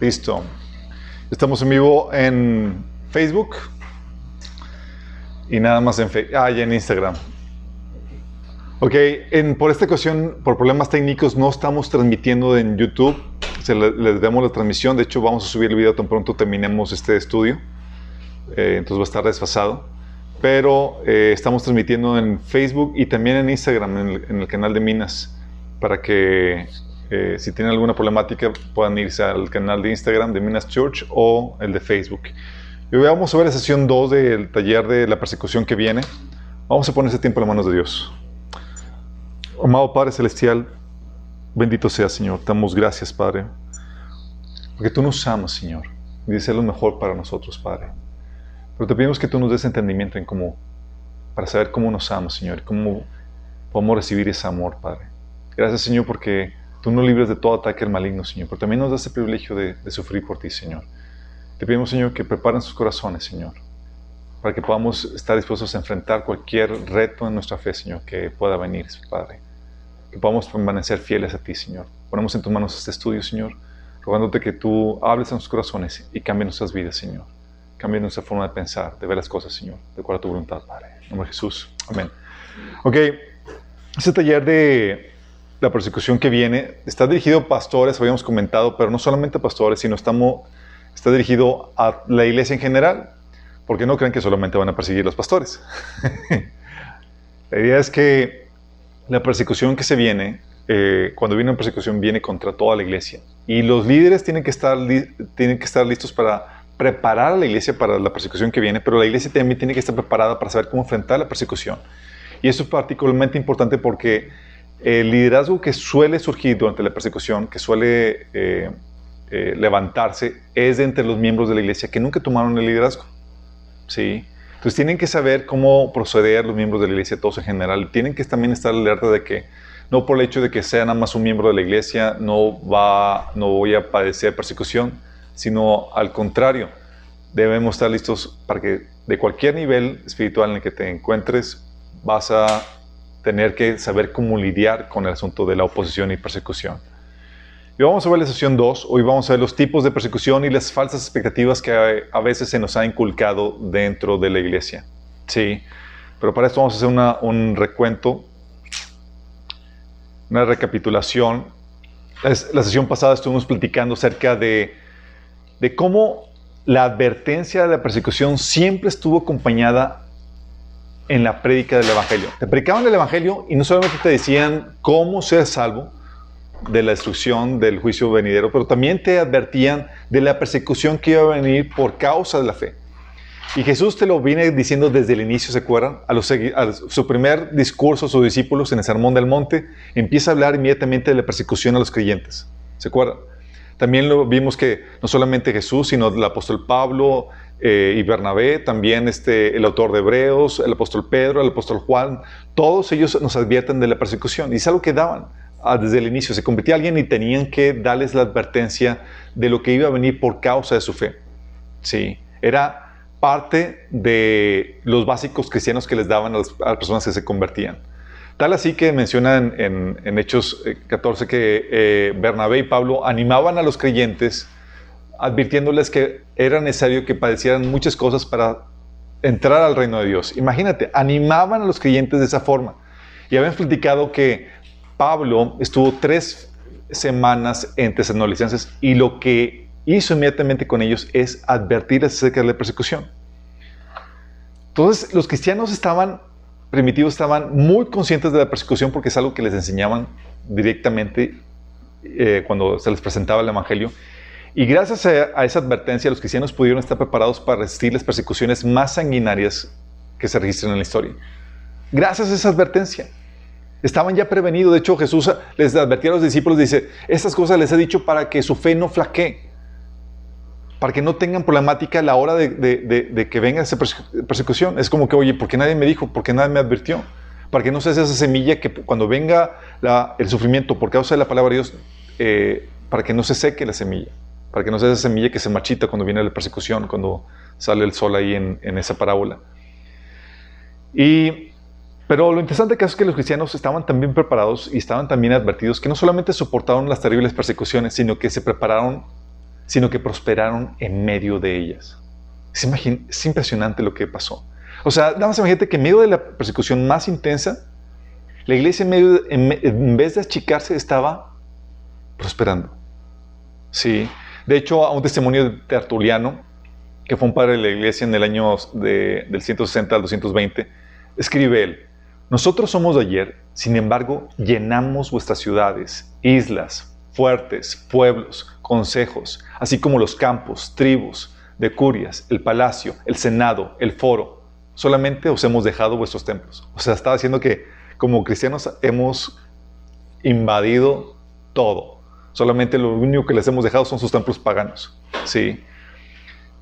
Listo. Estamos en vivo en Facebook y nada más en Facebook. Ah, y en Instagram. Ok, en, por esta ocasión, por problemas técnicos, no estamos transmitiendo en YouTube. Se le, les damos la transmisión. De hecho, vamos a subir el video tan pronto terminemos este estudio. Eh, entonces va a estar desfasado. Pero eh, estamos transmitiendo en Facebook y también en Instagram, en el, canal de Minas, para que eh, si tienen alguna problemática puedan irse al canal de Instagram de Minas Church o el de Facebook. Y hoy vamos a ver la sesión 2 del taller de la persecución que viene. Vamos a poner ese tiempo en las manos de Dios. Amado Padre Celestial, bendito sea Señor. Te damos gracias, Padre, porque tú nos amas, Señor, y lo mejor para nosotros, Padre. Pero te pedimos que tú nos des entendimiento en cómo, para saber cómo nos amas, Señor, cómo podemos recibir ese amor, Padre. Gracias, Señor, porque tú nos libres de todo ataque al maligno, Señor, pero también nos das el privilegio de, de sufrir por ti, Señor. Te pedimos, Señor, que preparen sus corazones, Señor, para que podamos estar dispuestos a enfrentar cualquier reto en nuestra fe, Señor, que pueda venir, Padre. Que podamos permanecer fieles a ti, Señor. Ponemos en tus manos este estudio, Señor, rogándote que tú hables a nuestros corazones y cambie nuestras vidas, Señor. Cambie nuestra forma de pensar, de ver las cosas, Señor, de acuerdo a tu voluntad, Padre. En nombre de Jesús. Amén. Ok, este taller de la persecución que viene está dirigido a pastores, habíamos comentado, pero no solamente a pastores, sino estamos, está dirigido a la iglesia en general, porque no creen que solamente van a perseguir los pastores. la idea es que la persecución que se viene, eh, cuando viene una persecución, viene contra toda la iglesia. Y los líderes tienen que, estar tienen que estar listos para preparar a la iglesia para la persecución que viene, pero la iglesia también tiene que estar preparada para saber cómo enfrentar la persecución. Y eso es particularmente importante porque el liderazgo que suele surgir durante la persecución, que suele eh, eh, levantarse, es de entre los miembros de la iglesia que nunca tomaron el liderazgo. ¿sí? Entonces tienen que saber cómo proceder los miembros de la iglesia, todos en general. Tienen que también estar alerta de que no por el hecho de que sea nada más un miembro de la iglesia no, va, no voy a padecer persecución, sino al contrario, debemos estar listos para que de cualquier nivel espiritual en el que te encuentres, vas a tener que saber cómo lidiar con el asunto de la oposición y persecución. Y vamos a ver la sesión 2. Hoy vamos a ver los tipos de persecución y las falsas expectativas que a veces se nos ha inculcado dentro de la iglesia. Sí, pero para esto vamos a hacer una, un recuento, una recapitulación. La sesión pasada estuvimos platicando acerca de, de cómo la advertencia de la persecución siempre estuvo acompañada en la prédica del Evangelio. Te predicaban el Evangelio y no solamente te decían cómo ser salvo de la destrucción del juicio venidero, pero también te advertían de la persecución que iba a venir por causa de la fe. Y Jesús te lo viene diciendo desde el inicio, ¿se acuerdan? A, a su primer discurso a sus discípulos en el Sermón del Monte, empieza a hablar inmediatamente de la persecución a los creyentes. ¿Se acuerdan? También lo vimos que no solamente Jesús, sino el apóstol Pablo eh, y Bernabé, también este, el autor de Hebreos, el apóstol Pedro, el apóstol Juan, todos ellos nos advierten de la persecución. Y es algo que daban ah, desde el inicio. Se convertía alguien y tenían que darles la advertencia de lo que iba a venir por causa de su fe. Sí, era parte de los básicos cristianos que les daban a las, a las personas que se convertían. Tal así que mencionan en, Hechos 14 que eh, Bernabé y Pablo animaban a los creyentes advirtiéndoles que era necesario que padecieran muchas cosas para entrar al reino de Dios. Imagínate, animaban a los creyentes de esa forma. Y habían platicado que Pablo estuvo tres semanas en Tesalonicenses y lo que hizo inmediatamente con ellos es advertirles acerca de la persecución. Entonces, los cristianos estaban primitivos estaban muy conscientes de la persecución porque es algo que les enseñaban directamente eh, cuando se les presentaba el Evangelio. Y gracias a, esa advertencia, los cristianos pudieron estar preparados para resistir las persecuciones más sanguinarias que se registran en la historia. Gracias a esa advertencia. Estaban ya prevenidos. De hecho, Jesús les advertía a los discípulos, dice, estas cosas les he dicho para que su fe no flaquee para que no tengan problemática a la hora de, que venga esa persecución. Es como que, oye, ¿por qué nadie me dijo? ¿Por qué nadie me advirtió? Para que no se haga esa semilla que cuando venga el sufrimiento por causa de la palabra de Dios, eh, para que no se seque la semilla, para que no sea esa semilla que se marchita cuando viene la persecución, cuando sale el sol ahí en, en esa parábola. Y Pero lo interesante es que los cristianos estaban también preparados y estaban también advertidos que no solamente soportaron las terribles persecuciones, sino que se prepararon, sino que prosperaron en medio de ellas. Es, es impresionante lo que pasó. O sea, nada más imagínate que en medio de la persecución más intensa, la iglesia en, medio en, vez de achicarse estaba prosperando. Sí. De hecho, a un testimonio de Tertuliano, que fue un padre de la iglesia en el año de, del 160 al 220, escribe él, nosotros somos de ayer, sin embargo, llenamos vuestras ciudades, islas, fuertes, pueblos, consejos, así como los campos, tribus, de curias, el palacio, el senado, el foro. Solamente os hemos dejado vuestros templos. O sea, estaba diciendo que como cristianos hemos invadido todo. Solamente lo único que les hemos dejado son sus templos paganos. ¿sí?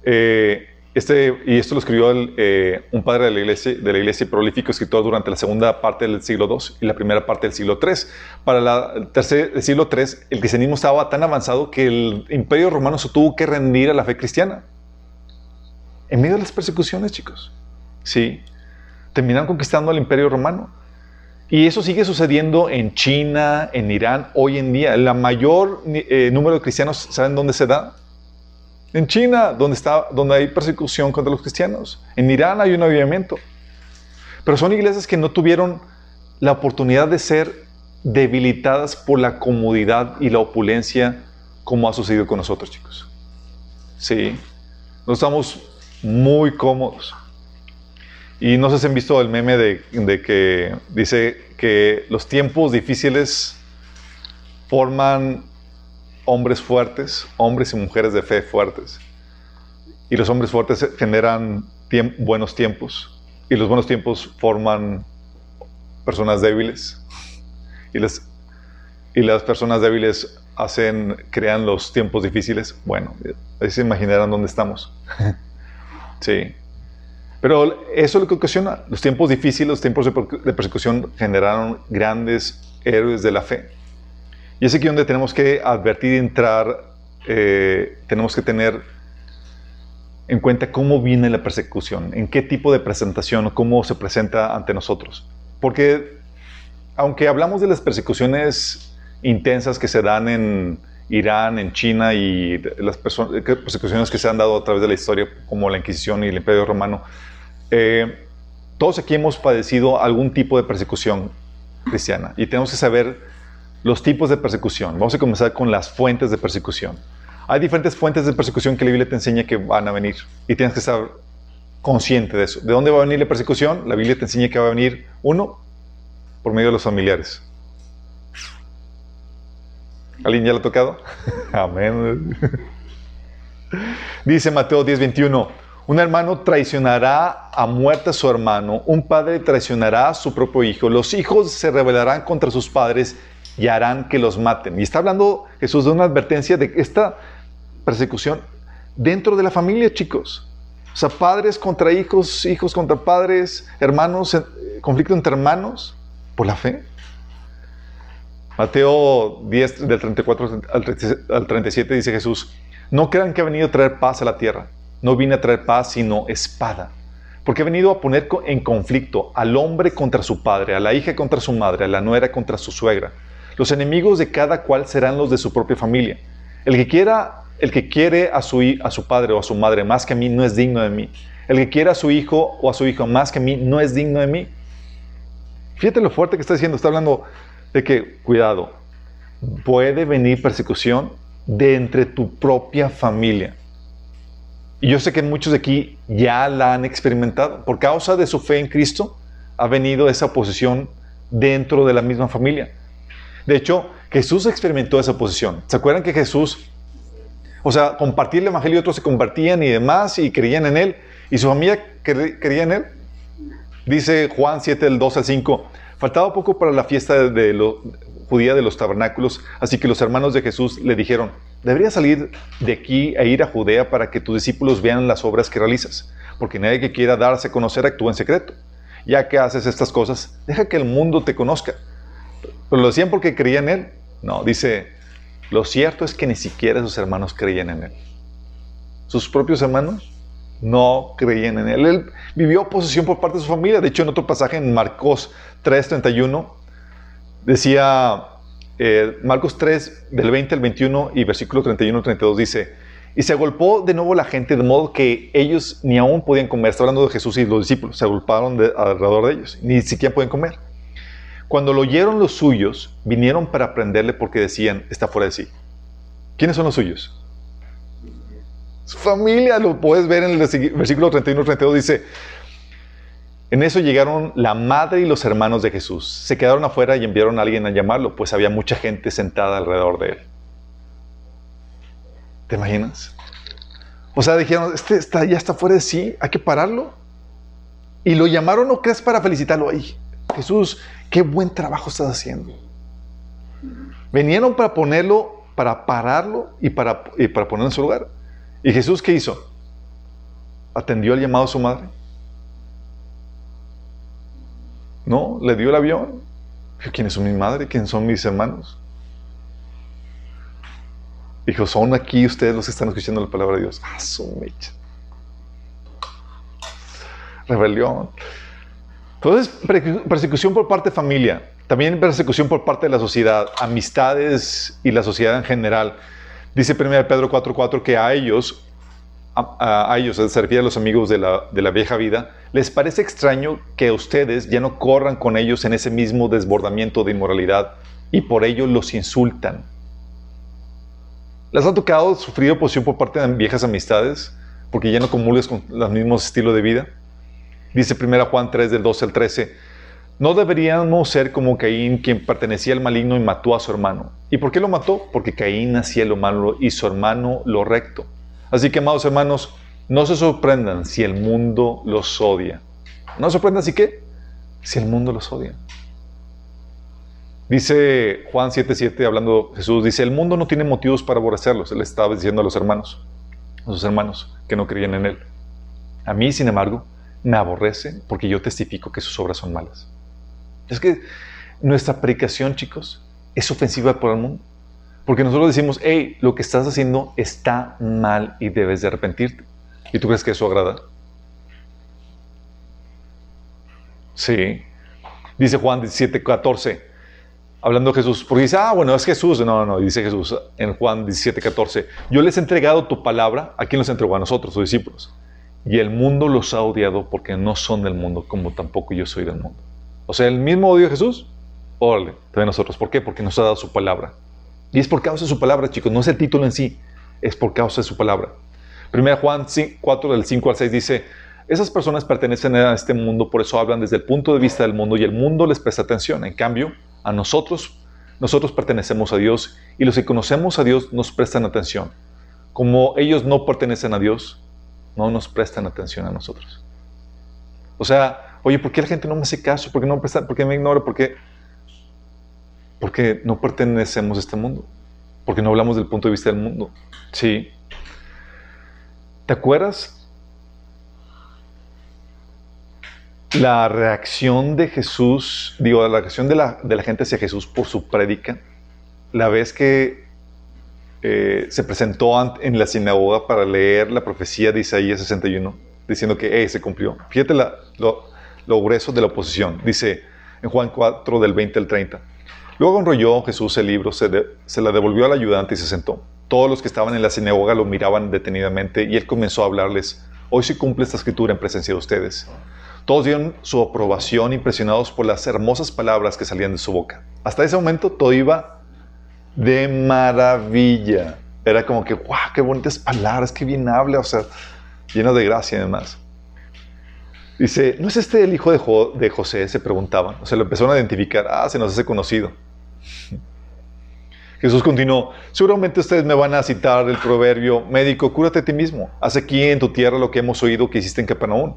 Eh, este, y esto lo escribió eh, un padre de la, iglesia, de la iglesia prolífico escritor durante la segunda parte del siglo II y la primera parte del siglo III. Para la, el, tercer, el siglo III, el cristianismo estaba tan avanzado que el imperio romano se tuvo que rendir a la fe cristiana. En medio de las persecuciones, chicos. Sí. Terminaron conquistando al imperio romano. Y eso sigue sucediendo en China, en Irán, hoy en día. El mayor eh, número de cristianos, ¿saben dónde se da? En China, donde, está, donde hay persecución contra los cristianos. En Irán hay un avivamiento. Pero son iglesias que no tuvieron la oportunidad de ser debilitadas por la comodidad y la opulencia como ha sucedido con nosotros, chicos. Sí, no estamos muy cómodos. Y no sé si han visto el meme de, de que dice que los tiempos difíciles forman hombres fuertes, hombres y mujeres de fe fuertes. Y los hombres fuertes generan buenos tiempos. Y los buenos tiempos forman personas débiles. Y las, personas débiles hacen, crean los tiempos difíciles. Bueno, ahí se imaginarán dónde estamos. sí. Pero eso es lo que ocasiona. Los tiempos difíciles, los tiempos de persecución generaron grandes héroes de la fe. Y es aquí donde tenemos que advertir y entrar, eh, tenemos que tener en cuenta cómo viene la persecución, en qué tipo de presentación, cómo se presenta ante nosotros. Porque aunque hablamos de las persecuciones intensas que se dan en Irán, en China y las persecuciones que se han dado a través de la historia, como la Inquisición y el Imperio Romano, eh, todos aquí hemos padecido algún tipo de persecución cristiana y tenemos que saber los tipos de persecución. Vamos a comenzar con las fuentes de persecución. Hay diferentes fuentes de persecución que la Biblia te enseña que van a venir y tienes que estar consciente de eso. ¿De dónde va a venir la persecución? La Biblia te enseña que va a venir, uno, por medio de los familiares. ¿Alguien ya lo ha tocado? Amén. Dice Mateo 10:21, un hermano traicionará a muerte a su hermano, un padre traicionará a su propio hijo, los hijos se rebelarán contra sus padres y harán que los maten. Y está hablando Jesús de una advertencia de esta persecución dentro de la familia, chicos. O sea, padres contra hijos, hijos contra padres, hermanos, conflicto entre hermanos por la fe. Mateo 10, del 34 al 37 dice Jesús, no crean que ha venido a traer paz a la tierra. No vine a traer paz, sino espada. Porque he venido a poner en conflicto al hombre contra su padre, a la hija contra su madre, a la nuera contra su suegra los enemigos de cada cual serán los de su propia familia. El que quiera, el que quiere a su, a su padre o a su madre más que a mí no es digno de mí. El que quiera a su hijo o a su hijo más que a mí no es digno de mí. Fíjate lo fuerte que está diciendo. Está hablando de que, cuidado, puede venir persecución de entre tu propia familia. Y yo sé que muchos de aquí ya la han experimentado. Por causa de su fe en Cristo, ha venido esa oposición dentro de la misma familia. De hecho, Jesús experimentó esa posición. ¿Se acuerdan que Jesús, o sea, compartía el Evangelio y otros se compartían y demás y creían en Él? ¿Y su familia creía en Él? Dice Juan 7, del 2 al 5. Faltaba poco para la fiesta de, lo, judía de los tabernáculos, así que los hermanos de Jesús le dijeron, deberías salir de aquí e ir a Judea para que tus discípulos vean las obras que realizas, porque nadie que quiera darse a conocer actúa en secreto. Ya que haces estas cosas, deja que el mundo te conozca. ¿Pero lo decían porque creían en Él? No, dice, lo cierto es que ni siquiera sus hermanos creían en Él. ¿Sus propios hermanos? no creían en él. Él vivió oposición por parte de su familia. De hecho, en otro pasaje, en Marcos 3:31, decía, eh, Marcos 3, del 20 al 21 y versículo 31-32 dice, y se agolpó de nuevo la gente de modo que ellos ni aún podían comer. Está hablando de Jesús y los discípulos. Se agolparon alrededor de ellos. Ni siquiera pueden comer. Cuando lo oyeron los suyos, vinieron para prenderle porque decían, está fuera de sí. ¿Quiénes son los suyos? Su familia, lo puedes ver en el versículo 31-32, dice, en eso llegaron la madre y los hermanos de Jesús. Se quedaron afuera y enviaron a alguien a llamarlo, pues había mucha gente sentada alrededor de él. ¿Te imaginas? O sea, dijeron, este está, ya está fuera de sí, hay que pararlo. Y lo llamaron, ¿no crees, para felicitarlo? Ay, Jesús, qué buen trabajo estás haciendo. Vinieron para ponerlo, para pararlo y para, para ponerlo en su lugar. ¿Y Jesús qué hizo? ¿Atendió el llamado a su madre? No, le dio el avión. ¿Quiénes son mi madre? ¿Quiénes son mis hermanos? Dijo, son aquí ustedes los que están escuchando la palabra de Dios. Ah, su mecha. Rebelión. Entonces, persecución por parte de familia, también persecución por parte de la sociedad, amistades y la sociedad en general. Dice 1 Pedro 4:4 que a ellos, a, ellos, se refiere a los amigos de la, de la vieja vida, les parece extraño que ustedes ya no corran con ellos en ese mismo desbordamiento de inmoralidad y por ello los insultan. ¿Les ha tocado sufrir oposición por parte de viejas amistades? Porque ya no comulgues con los mismos estilos de vida. Dice 1 Juan 3 del 12 al 13, no deberíamos ser como Caín, quien pertenecía al maligno y mató a su hermano. ¿Y por qué lo mató? Porque Caín hacía lo malo y su hermano lo recto. Así que, amados hermanos, no se sorprendan si el mundo los odia. No se sorprendan si qué? Si el mundo los odia. Dice Juan 7:7, hablando Jesús, dice, el mundo no tiene motivos para aborrecerlos. Él estaba diciendo a los hermanos, a sus hermanos que no creían en Él. A mí, sin embargo, me aborrece porque yo testifico que sus obras son malas. Es que nuestra predicación, chicos, es ofensiva por el mundo. Porque nosotros decimos, hey, lo que estás haciendo está mal y debes de arrepentirte. ¿Y tú crees que eso agrada? Sí. Dice Juan 17:14 hablando de Jesús, porque dice, ah, bueno, es Jesús. No, no, dice Jesús en Juan 17, 14, yo les he entregado tu palabra, ¿a quién los entregó? A nosotros, sus discípulos. Y el mundo los ha odiado porque no son del mundo, como tampoco yo soy del mundo. O sea, el mismo odio de Jesús, órale, también nosotros. ¿Por qué? Porque nos ha dado su palabra. Y es por causa de su palabra, chicos, no es el título en sí, es por causa de su palabra. Primera Juan 4, del 5 al 6 dice, esas personas pertenecen a este mundo, por eso hablan desde el punto de vista del mundo y el mundo les presta atención. En cambio, a nosotros, nosotros pertenecemos a Dios y los que conocemos a Dios nos prestan atención. Como ellos no pertenecen a Dios, no nos prestan atención a nosotros. O sea, oye, ¿por qué la gente no me hace caso? ¿Por qué, no presta, por qué me ignora? ¿Por qué? Porque no pertenecemos a este mundo. Porque no hablamos del punto de vista del mundo. Sí. ¿Te acuerdas la reacción de Jesús, digo, la reacción de la, gente hacia Jesús por su prédica, la vez que eh, se presentó en la sinagoga para leer la profecía de Isaías 61, diciendo que se cumplió. Fíjate lo, grueso de la oposición. Dice en Juan 4, del 20 al 30. Luego enrolló Jesús el libro, se, se la devolvió al ayudante y se sentó. Todos los que estaban en la sinagoga lo miraban detenidamente y él comenzó a hablarles. Hoy se cumple esta escritura en presencia de ustedes. Todos dieron su aprobación impresionados por las hermosas palabras que salían de su boca. Hasta ese momento todo iba de maravilla. Era como que, ¡guau! ¡Qué bonitas palabras! ¡Qué bien habla! O sea, lleno de gracia y demás. Dice, ¿no es este el hijo de, de José? Se preguntaban. O sea, lo empezaron a identificar. Ah, se nos hace conocido. Jesús continuó, seguramente ustedes me van a citar el proverbio, médico, cúrate a ti mismo. Haz aquí en tu tierra lo que hemos oído que hiciste en Capernaum.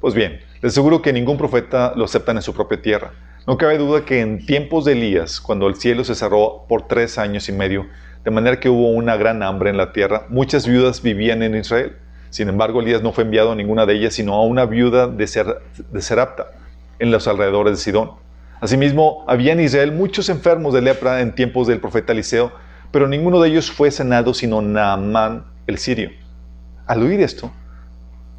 Pues bien, les aseguro que ningún profeta lo aceptan en su propia tierra. No cabe duda que en tiempos de Elías, cuando el cielo se cerró por tres años y medio, de manera que hubo una gran hambre en la tierra, muchas viudas vivían en Israel. Sin embargo, Elías no fue enviado a ninguna de ellas, sino a una viuda de, Ser, de Serapta, en los alrededores de Sidón. Asimismo, había en Israel muchos enfermos de lepra en tiempos del profeta Eliseo, pero ninguno de ellos fue sanado sino Naamán el sirio. Al oír esto,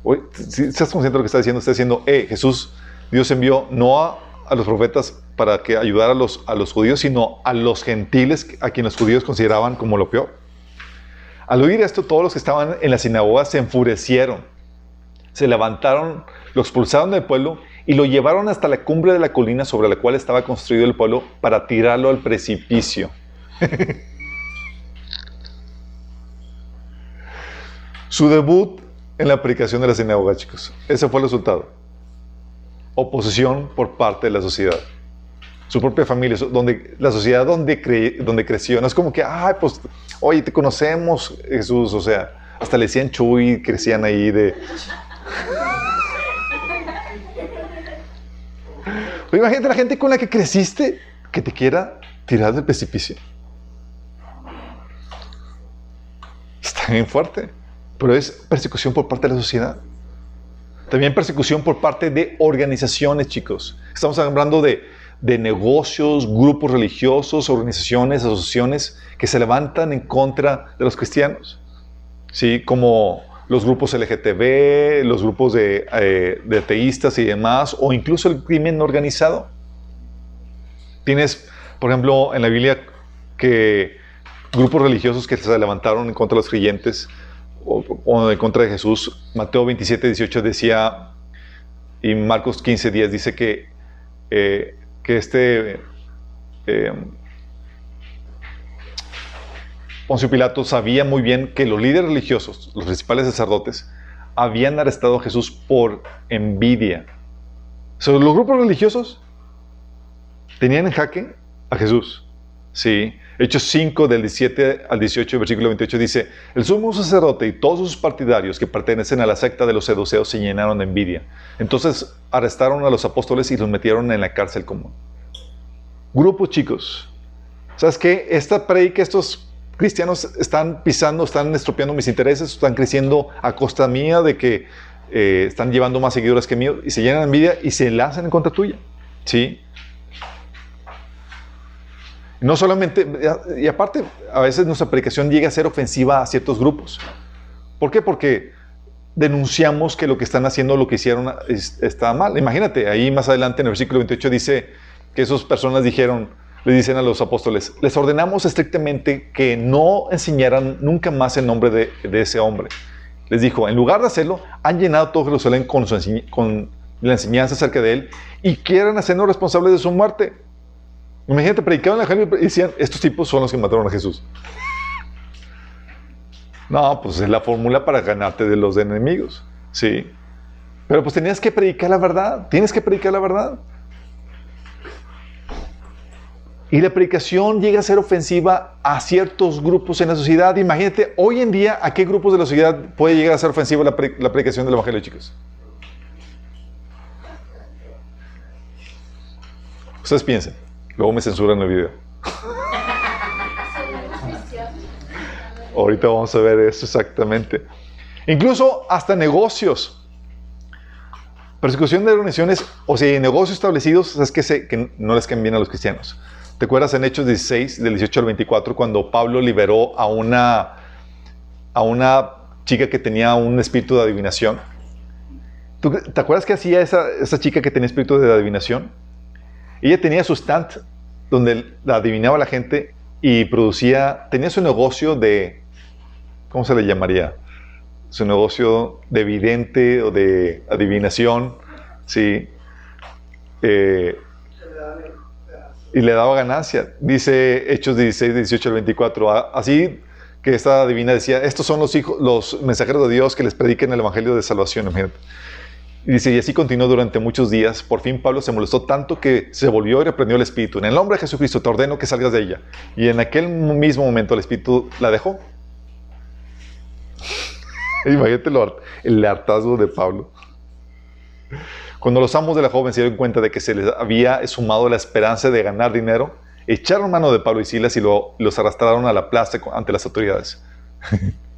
estás consciente de lo que está diciendo, está diciendo, eh, Jesús, Dios envió no a, los profetas para que ayudara a los, a los judíos, sino a los gentiles a quienes los judíos consideraban como lo peor. Al oír esto, todos los que estaban en la sinagoga se enfurecieron, se levantaron, lo expulsaron del pueblo y lo llevaron hasta la cumbre de la colina sobre la cual estaba construido el pueblo para tirarlo al precipicio. Su debut en la aplicación de la sinagoga, chicos. Ese fue el resultado. Oposición por parte de la sociedad. Su propia familia, donde, la sociedad donde, donde creció. Es como que, ay, pues, oye, te conocemos, Jesús. O sea, hasta le decían Chuy, crecían ahí de... imagínate la gente con la que creciste que te quiera tirar del precipicio. Está bien fuerte pero es persecución por parte de la sociedad. También persecución por parte de organizaciones, chicos. Estamos hablando de, negocios, grupos religiosos, organizaciones, asociaciones que se levantan en contra de los cristianos. ¿Sí? Como los grupos LGTB, los grupos de, eh, de ateístas y demás, o incluso el crimen organizado. Tienes, por ejemplo, en la Biblia que grupos religiosos que se levantaron en contra de los creyentes o, en contra de Jesús. Mateo 27, 18 decía, y Marcos 15, 10 dice que, eh, que este eh, Poncio Pilato sabía muy bien que los líderes religiosos, los principales sacerdotes, habían arrestado a Jesús por envidia. los grupos religiosos tenían en jaque a Jesús. Sí. Hechos 5 del 17 al 18, versículo 28 dice, el sumo sacerdote y todos sus partidarios que pertenecen a la secta de los seduceos se llenaron de envidia. Entonces arrestaron a los apóstoles y los metieron en la cárcel común. Grupos chicos. ¿Sabes qué? Esta predica, estos cristianos están pisando, están estropeando mis intereses, están creciendo a costa mía de que eh, están llevando más seguidores que míos y se llenan de envidia y se lanzan en contra tuya. ¿Sí? No solamente, y aparte, a veces nuestra predicación llega a ser ofensiva a ciertos grupos. ¿Por qué? Porque denunciamos que lo que están haciendo, lo que hicieron, está mal. Imagínate, ahí más adelante en el versículo 28 dice que esas personas dijeron, le dicen a los apóstoles, les ordenamos estrictamente que no enseñaran nunca más el nombre de, ese hombre. Les dijo, en lugar de hacerlo, han llenado todo Jerusalén con, con la enseñanza acerca de él y quieren hacernos responsables de su muerte. Imagínate, predicaban la Evangelio y decían, estos tipos son los que mataron a Jesús. No, pues es la fórmula para ganarte de los enemigos. Sí. Pero pues tenías que predicar la verdad. Tienes que predicar la verdad. Y la predicación llega a ser ofensiva a ciertos grupos en la sociedad. Imagínate, hoy en día, ¿a qué grupos de la sociedad puede llegar a ser ofensiva la, la predicación del Evangelio, chicos? Ustedes piensen. Luego me censuran el video. Ahorita vamos a ver eso exactamente. Incluso hasta negocios. Persecución de organizaciones, o sea, negocios establecidos, es que, se, que no les caen bien a los cristianos. ¿Te acuerdas en Hechos 16, del 18 al 24, cuando Pablo liberó a una, a una chica que tenía un espíritu de adivinación? ¿Te acuerdas qué hacía esa, esa chica que tenía espíritu de adivinación? Ella tenía su stand donde la adivinaba la gente y producía, tenía su negocio de, ¿cómo se le llamaría? Su negocio de vidente o de adivinación, ¿sí? Eh, y le daba ganancia. Dice Hechos 16, 18 al 24. Así que esta adivina decía, estos son los hijos, los mensajeros de Dios que les prediquen el evangelio de salvación. Imagínate. Y dice, y así continuó durante muchos días. Por fin Pablo se molestó tanto que se volvió y reprendió el Espíritu. En el nombre de Jesucristo te ordeno que salgas de ella. Y en aquel mismo momento el Espíritu la dejó. Imagínate el hartazgo de Pablo. Cuando los amos de la joven se dieron cuenta de que se les había sumado la esperanza de ganar dinero, echaron mano de Pablo y Silas y los arrastraron a la plaza ante las autoridades.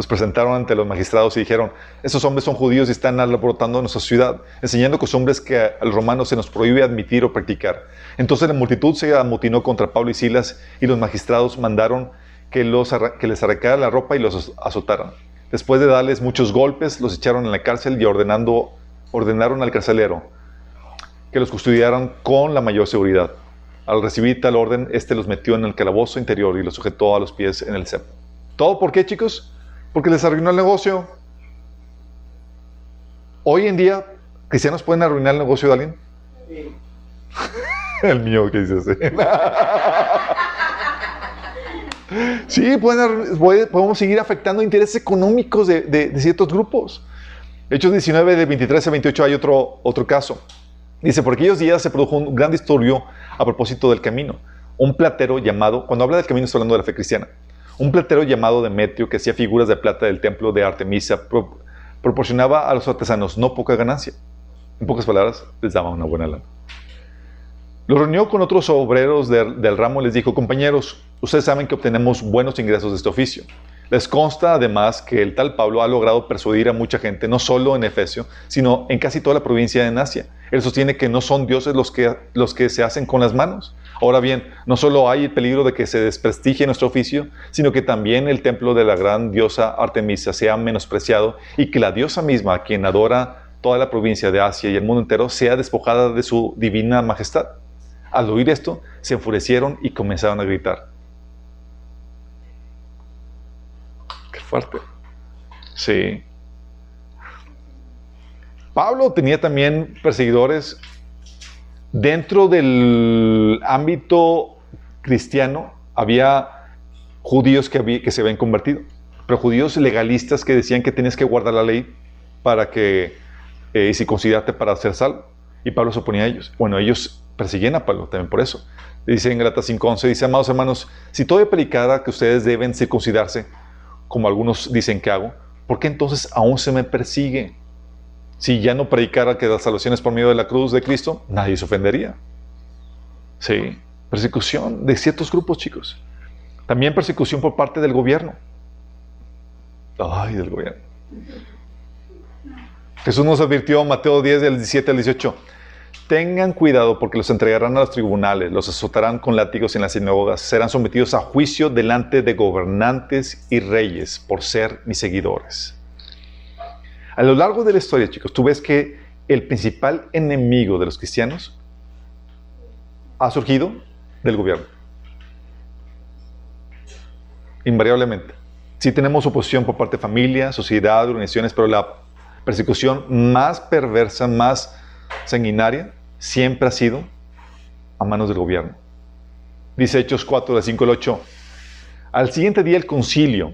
los presentaron ante los magistrados y dijeron, esos hombres son judíos y están alborotando nuestra ciudad, enseñando costumbres que al romano se nos prohíbe admitir o practicar. Entonces la multitud se amotinó contra Pablo y Silas y los magistrados mandaron que, los, que les arrancaran la ropa y los azotaran. Después de darles muchos golpes, los echaron en la cárcel y ordenando, ordenaron al carcelero que los custodiaran con la mayor seguridad. Al recibir tal orden, este los metió en el calabozo interior y los sujetó a los pies en el cepo. ¿Todo por qué, chicos? Porque les arruinó el negocio. Hoy en día, ¿cristianos pueden arruinar el negocio de alguien? Sí. el mío, ¿qué dices? sí, pueden, podemos seguir afectando intereses económicos de, de, ciertos grupos. Hechos 19, de 23 a 28 hay otro, otro caso. Dice, por aquellos días se produjo un gran disturbio a propósito del camino. Un platero llamado, cuando habla del camino está hablando de la fe cristiana, un platero llamado Demetrio que hacía figuras de plata del templo de Artemisa proporcionaba a los artesanos no poca ganancia. En pocas palabras, les daba una buena lana. Lo reunió con otros obreros del ramo y les dijo, compañeros, ustedes saben que obtenemos buenos ingresos de este oficio. Les consta además que el tal Pablo ha logrado persuadir a mucha gente, no solo en Efesio, sino en casi toda la provincia de Asia. Él sostiene que no son dioses los que, los que se hacen con las manos. Ahora bien, no solo hay el peligro de que se desprestigie nuestro oficio, sino que también el templo de la gran diosa Artemisa sea menospreciado y que la diosa misma, a quien adora toda la provincia de Asia y el mundo entero, sea despojada de su divina majestad. Al oír esto, se enfurecieron y comenzaron a gritar. fuerte. Sí. Pablo tenía también perseguidores dentro del ámbito cristiano. Había judíos que, que se habían convertido, pero judíos legalistas que decían que tenías que guardar la ley para que, eh, si considerarte para ser salvo. Y Pablo se oponía a ellos. Bueno, ellos persiguen a Pablo también por eso. Dice en Galatas 5.11, dice, amados hermanos, si todo predicara que ustedes deben circuncidarse, como algunos dicen que hago, ¿por qué entonces aún se me persigue? Si ya no predicara que la salvación es por medio de la cruz de Cristo, nadie se ofendería. Sí, persecución de ciertos grupos, chicos. También persecución por parte del gobierno. Ay, del gobierno. Jesús nos advirtió, Mateo 10, del 17 al 18, Tengan cuidado porque los entregarán a los tribunales, los azotarán con látigos en las sinagogas, serán sometidos a juicio delante de gobernantes y reyes por ser mis seguidores. A lo largo de la historia, chicos, tú ves que el principal enemigo de los cristianos ha surgido del gobierno. Invariablemente. Sí tenemos oposición por parte de familia, sociedad, organizaciones, pero la persecución más perversa, más sanguinaria, siempre ha sido a manos del gobierno. Dice Hechos 4, de 5 al 8. Al siguiente día el concilio,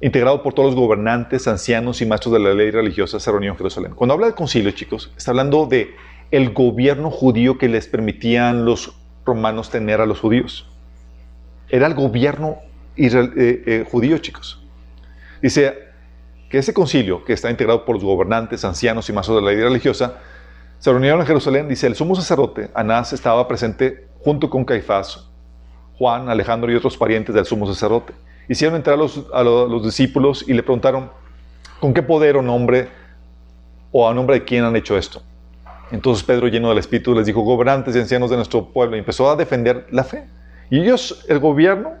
integrado por todos los gobernantes, ancianos y maestros de la ley religiosa, se reunió en Jerusalén. Cuando habla del concilio, chicos, está hablando de el gobierno judío que les permitían los romanos tener a los judíos. Era el gobierno eh, eh, judío, chicos. Dice que ese concilio, que está integrado por los gobernantes, ancianos y maestros de la ley religiosa, se reunieron en Jerusalén, dice, el sumo sacerdote, Anás, estaba presente junto con Caifás, Juan, Alejandro y otros parientes del sumo sacerdote. Hicieron entrar a los, discípulos y le preguntaron, ¿con qué poder o nombre o a nombre de quién han hecho esto? Entonces Pedro, lleno del Espíritu, les dijo, gobernantes y ancianos de nuestro pueblo, y empezó a defender la fe. Y ellos, el gobierno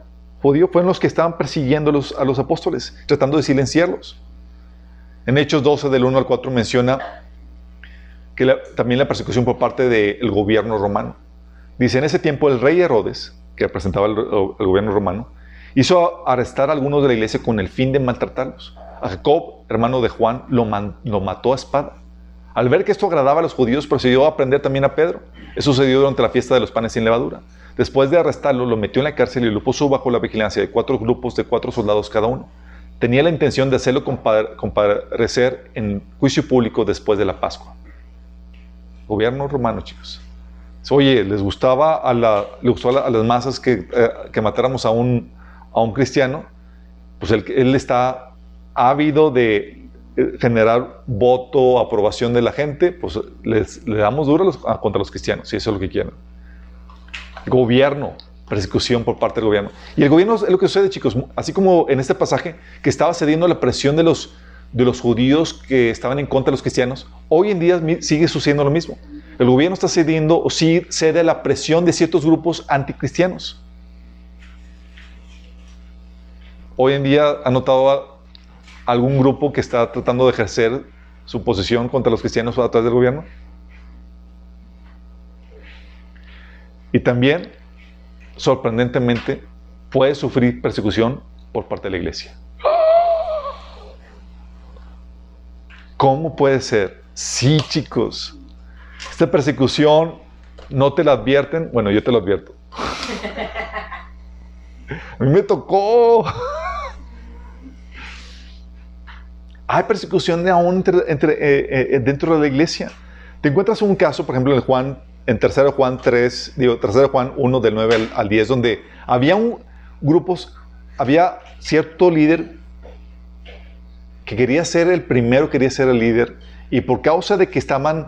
judío, fueron los que estaban persiguiendo a los apóstoles, tratando de silenciarlos. En Hechos 12, del 1 al 4, menciona que también la persecución por parte del gobierno romano. Dice, en ese tiempo el rey Herodes, que representaba el, gobierno romano, hizo arrestar a algunos de la iglesia con el fin de maltratarlos. A Jacob, hermano de Juan, lo, mató a espada. Al ver que esto agradaba a los judíos, procedió a aprender también a Pedro. Eso sucedió durante la fiesta de los panes sin levadura. Después de arrestarlo, lo metió en la cárcel y lo puso bajo la vigilancia de cuatro grupos de cuatro soldados cada uno. Tenía la intención de hacerlo comparecer en juicio público después de la Pascua gobierno romano, chicos. Oye, les gustaba a, las masas eh, que, matáramos a un, a un cristiano, pues él, está ávido de eh, generar voto, aprobación de la gente, pues les, le damos duro contra los cristianos, si eso es lo que quieren. Gobierno, persecución por parte del gobierno. Y el gobierno es lo que sucede, chicos, así como en este pasaje, que estaba cediendo a la presión de los, de los judíos que estaban en contra de los cristianos, hoy en día sigue sucediendo lo mismo. El gobierno está cediendo o sí cede a la presión de ciertos grupos anticristianos. Hoy en día ha notado algún grupo que está tratando de ejercer su posición contra los cristianos a través del gobierno? Y también, sorprendentemente, puede sufrir persecución por parte de la iglesia. ¿Cómo puede ser? Sí, chicos. Esta persecución no te la advierten. Bueno, yo te lo advierto. A mí me tocó. Hay persecución aún entre, eh, eh, dentro de la iglesia. Te encuentras un caso, por ejemplo, en Juan, en 3 Juan 3, digo, 3 Juan 1 del 9 al, 10, donde había un, grupos, había cierto líder que quería ser el primero, quería ser el líder, y por causa de que estaban,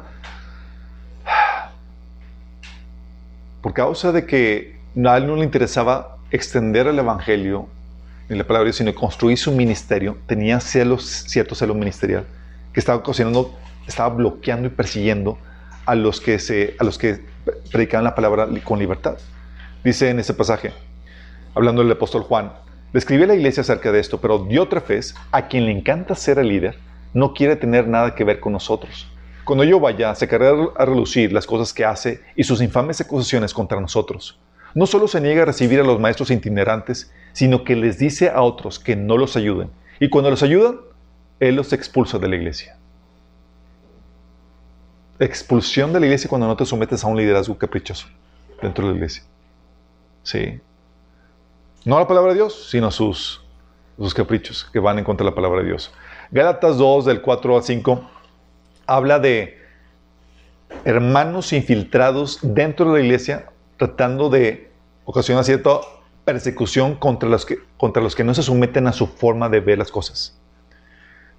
por causa de que a él no le interesaba extender el evangelio ni la palabra sino construir su ministerio, tenía celos, cierto celo ministerial, que estaba cocinando, estaba bloqueando y persiguiendo a los que, se, a los que predicaban la palabra con libertad. Dice en ese pasaje, hablando del apóstol Juan, le a la iglesia acerca de esto, pero Diótrefes, a quien le encanta ser el líder, no quiere tener nada que ver con nosotros. Cuando yo vaya, sacaré a relucir las cosas que hace y sus infames acusaciones contra nosotros. No solo se niega a recibir a los maestros itinerantes, sino que les dice a otros que no los ayuden. Y cuando los ayudan, Él los expulsa de la iglesia. Expulsión de la iglesia cuando no te sometes a un liderazgo caprichoso dentro de la iglesia. Sí. No a la palabra de Dios, sino a sus, sus caprichos que van en contra de la palabra de Dios. Gálatas 2, del 4 al 5, habla de hermanos infiltrados dentro de la iglesia tratando de ocasionar cierta persecución contra los, que, contra los que no se someten a su forma de ver las cosas.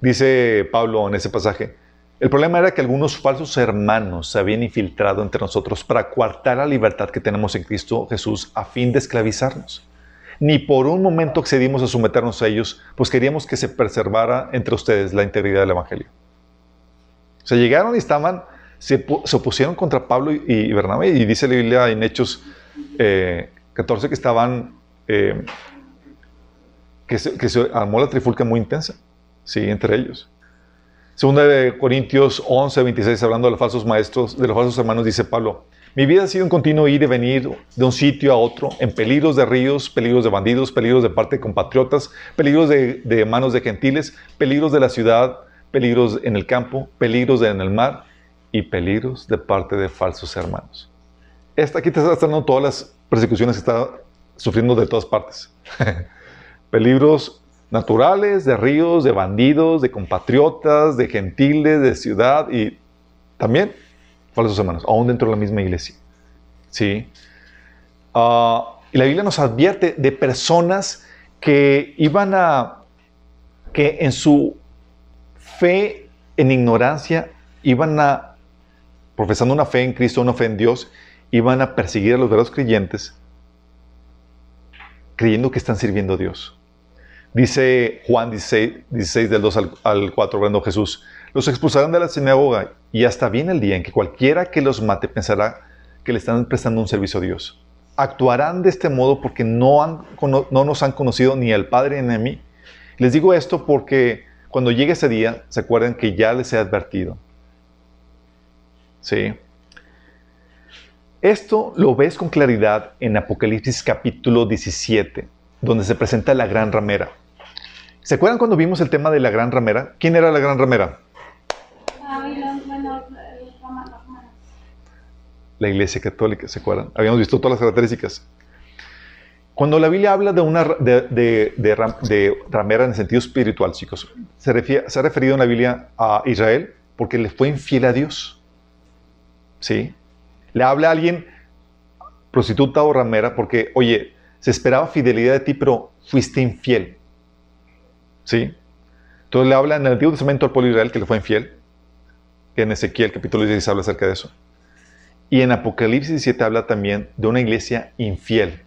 Dice Pablo en ese pasaje, el problema era que algunos falsos hermanos se habían infiltrado entre nosotros para coartar la libertad que tenemos en Cristo Jesús a fin de esclavizarnos. Ni por un momento accedimos a someternos a ellos, pues queríamos que se preservara entre ustedes la integridad del Evangelio. Se llegaron y estaban se, opusieron contra Pablo y, Bernabé. Y dice la Biblia en Hechos 14 eh, que estaban, eh, que, se, armó la trifulca muy intensa, sí, entre ellos. Segunda de Corintios 11, 26, hablando de los falsos maestros, de los falsos hermanos, dice Pablo, mi vida ha sido un continuo ir y venir de un sitio a otro, en peligros de ríos, peligros de bandidos, peligros de parte de compatriotas, peligros de, manos de gentiles, peligros de la ciudad, peligros en el campo, peligros en el mar y peligros de parte de falsos hermanos. Esta, aquí te está dando todas las persecuciones que está sufriendo de todas partes. peligros naturales, de ríos, de bandidos, de compatriotas, de gentiles, de ciudad y también falsos hermanos, aún dentro de la misma iglesia. ¿Sí? Ah, y la Biblia nos advierte de personas que iban a, que en su fe, en ignorancia, iban a profesando una fe en Cristo, una fe en Dios, iban a perseguir a los verdaderos creyentes creyendo que están sirviendo a Dios. Dice Juan 16, 16 del 2 al, 4, hablando Jesús, los expulsarán de la sinagoga y hasta viene el día en que cualquiera que los mate pensará que le están prestando un servicio a Dios. Actuarán de este modo porque no, han, no nos han conocido ni al Padre ni a mí. Les digo esto porque cuando llegue ese día, se acuerdan que ya les he advertido. ¿Sí? Esto lo ves con claridad en Apocalipsis capítulo 17, donde se presenta la gran ramera. ¿Se acuerdan cuando vimos el tema de la gran ramera? ¿Quién era la gran ramera? La iglesia católica, ¿se acuerdan? Habíamos visto todas las características. Cuando la Biblia habla de una de, ramera en el sentido espiritual, chicos, se, se ha referido en la Biblia a Israel porque le fue infiel a Dios. ¿sí? Le habla a alguien prostituta o ramera porque, oye, se esperaba fidelidad de ti, pero fuiste infiel. ¿Sí? Entonces le habla en el Antiguo Testamento al pueblo Israel que le fue infiel. En Ezequiel capítulo 16 habla acerca de eso. Y en Apocalipsis 17 habla también de una iglesia infiel.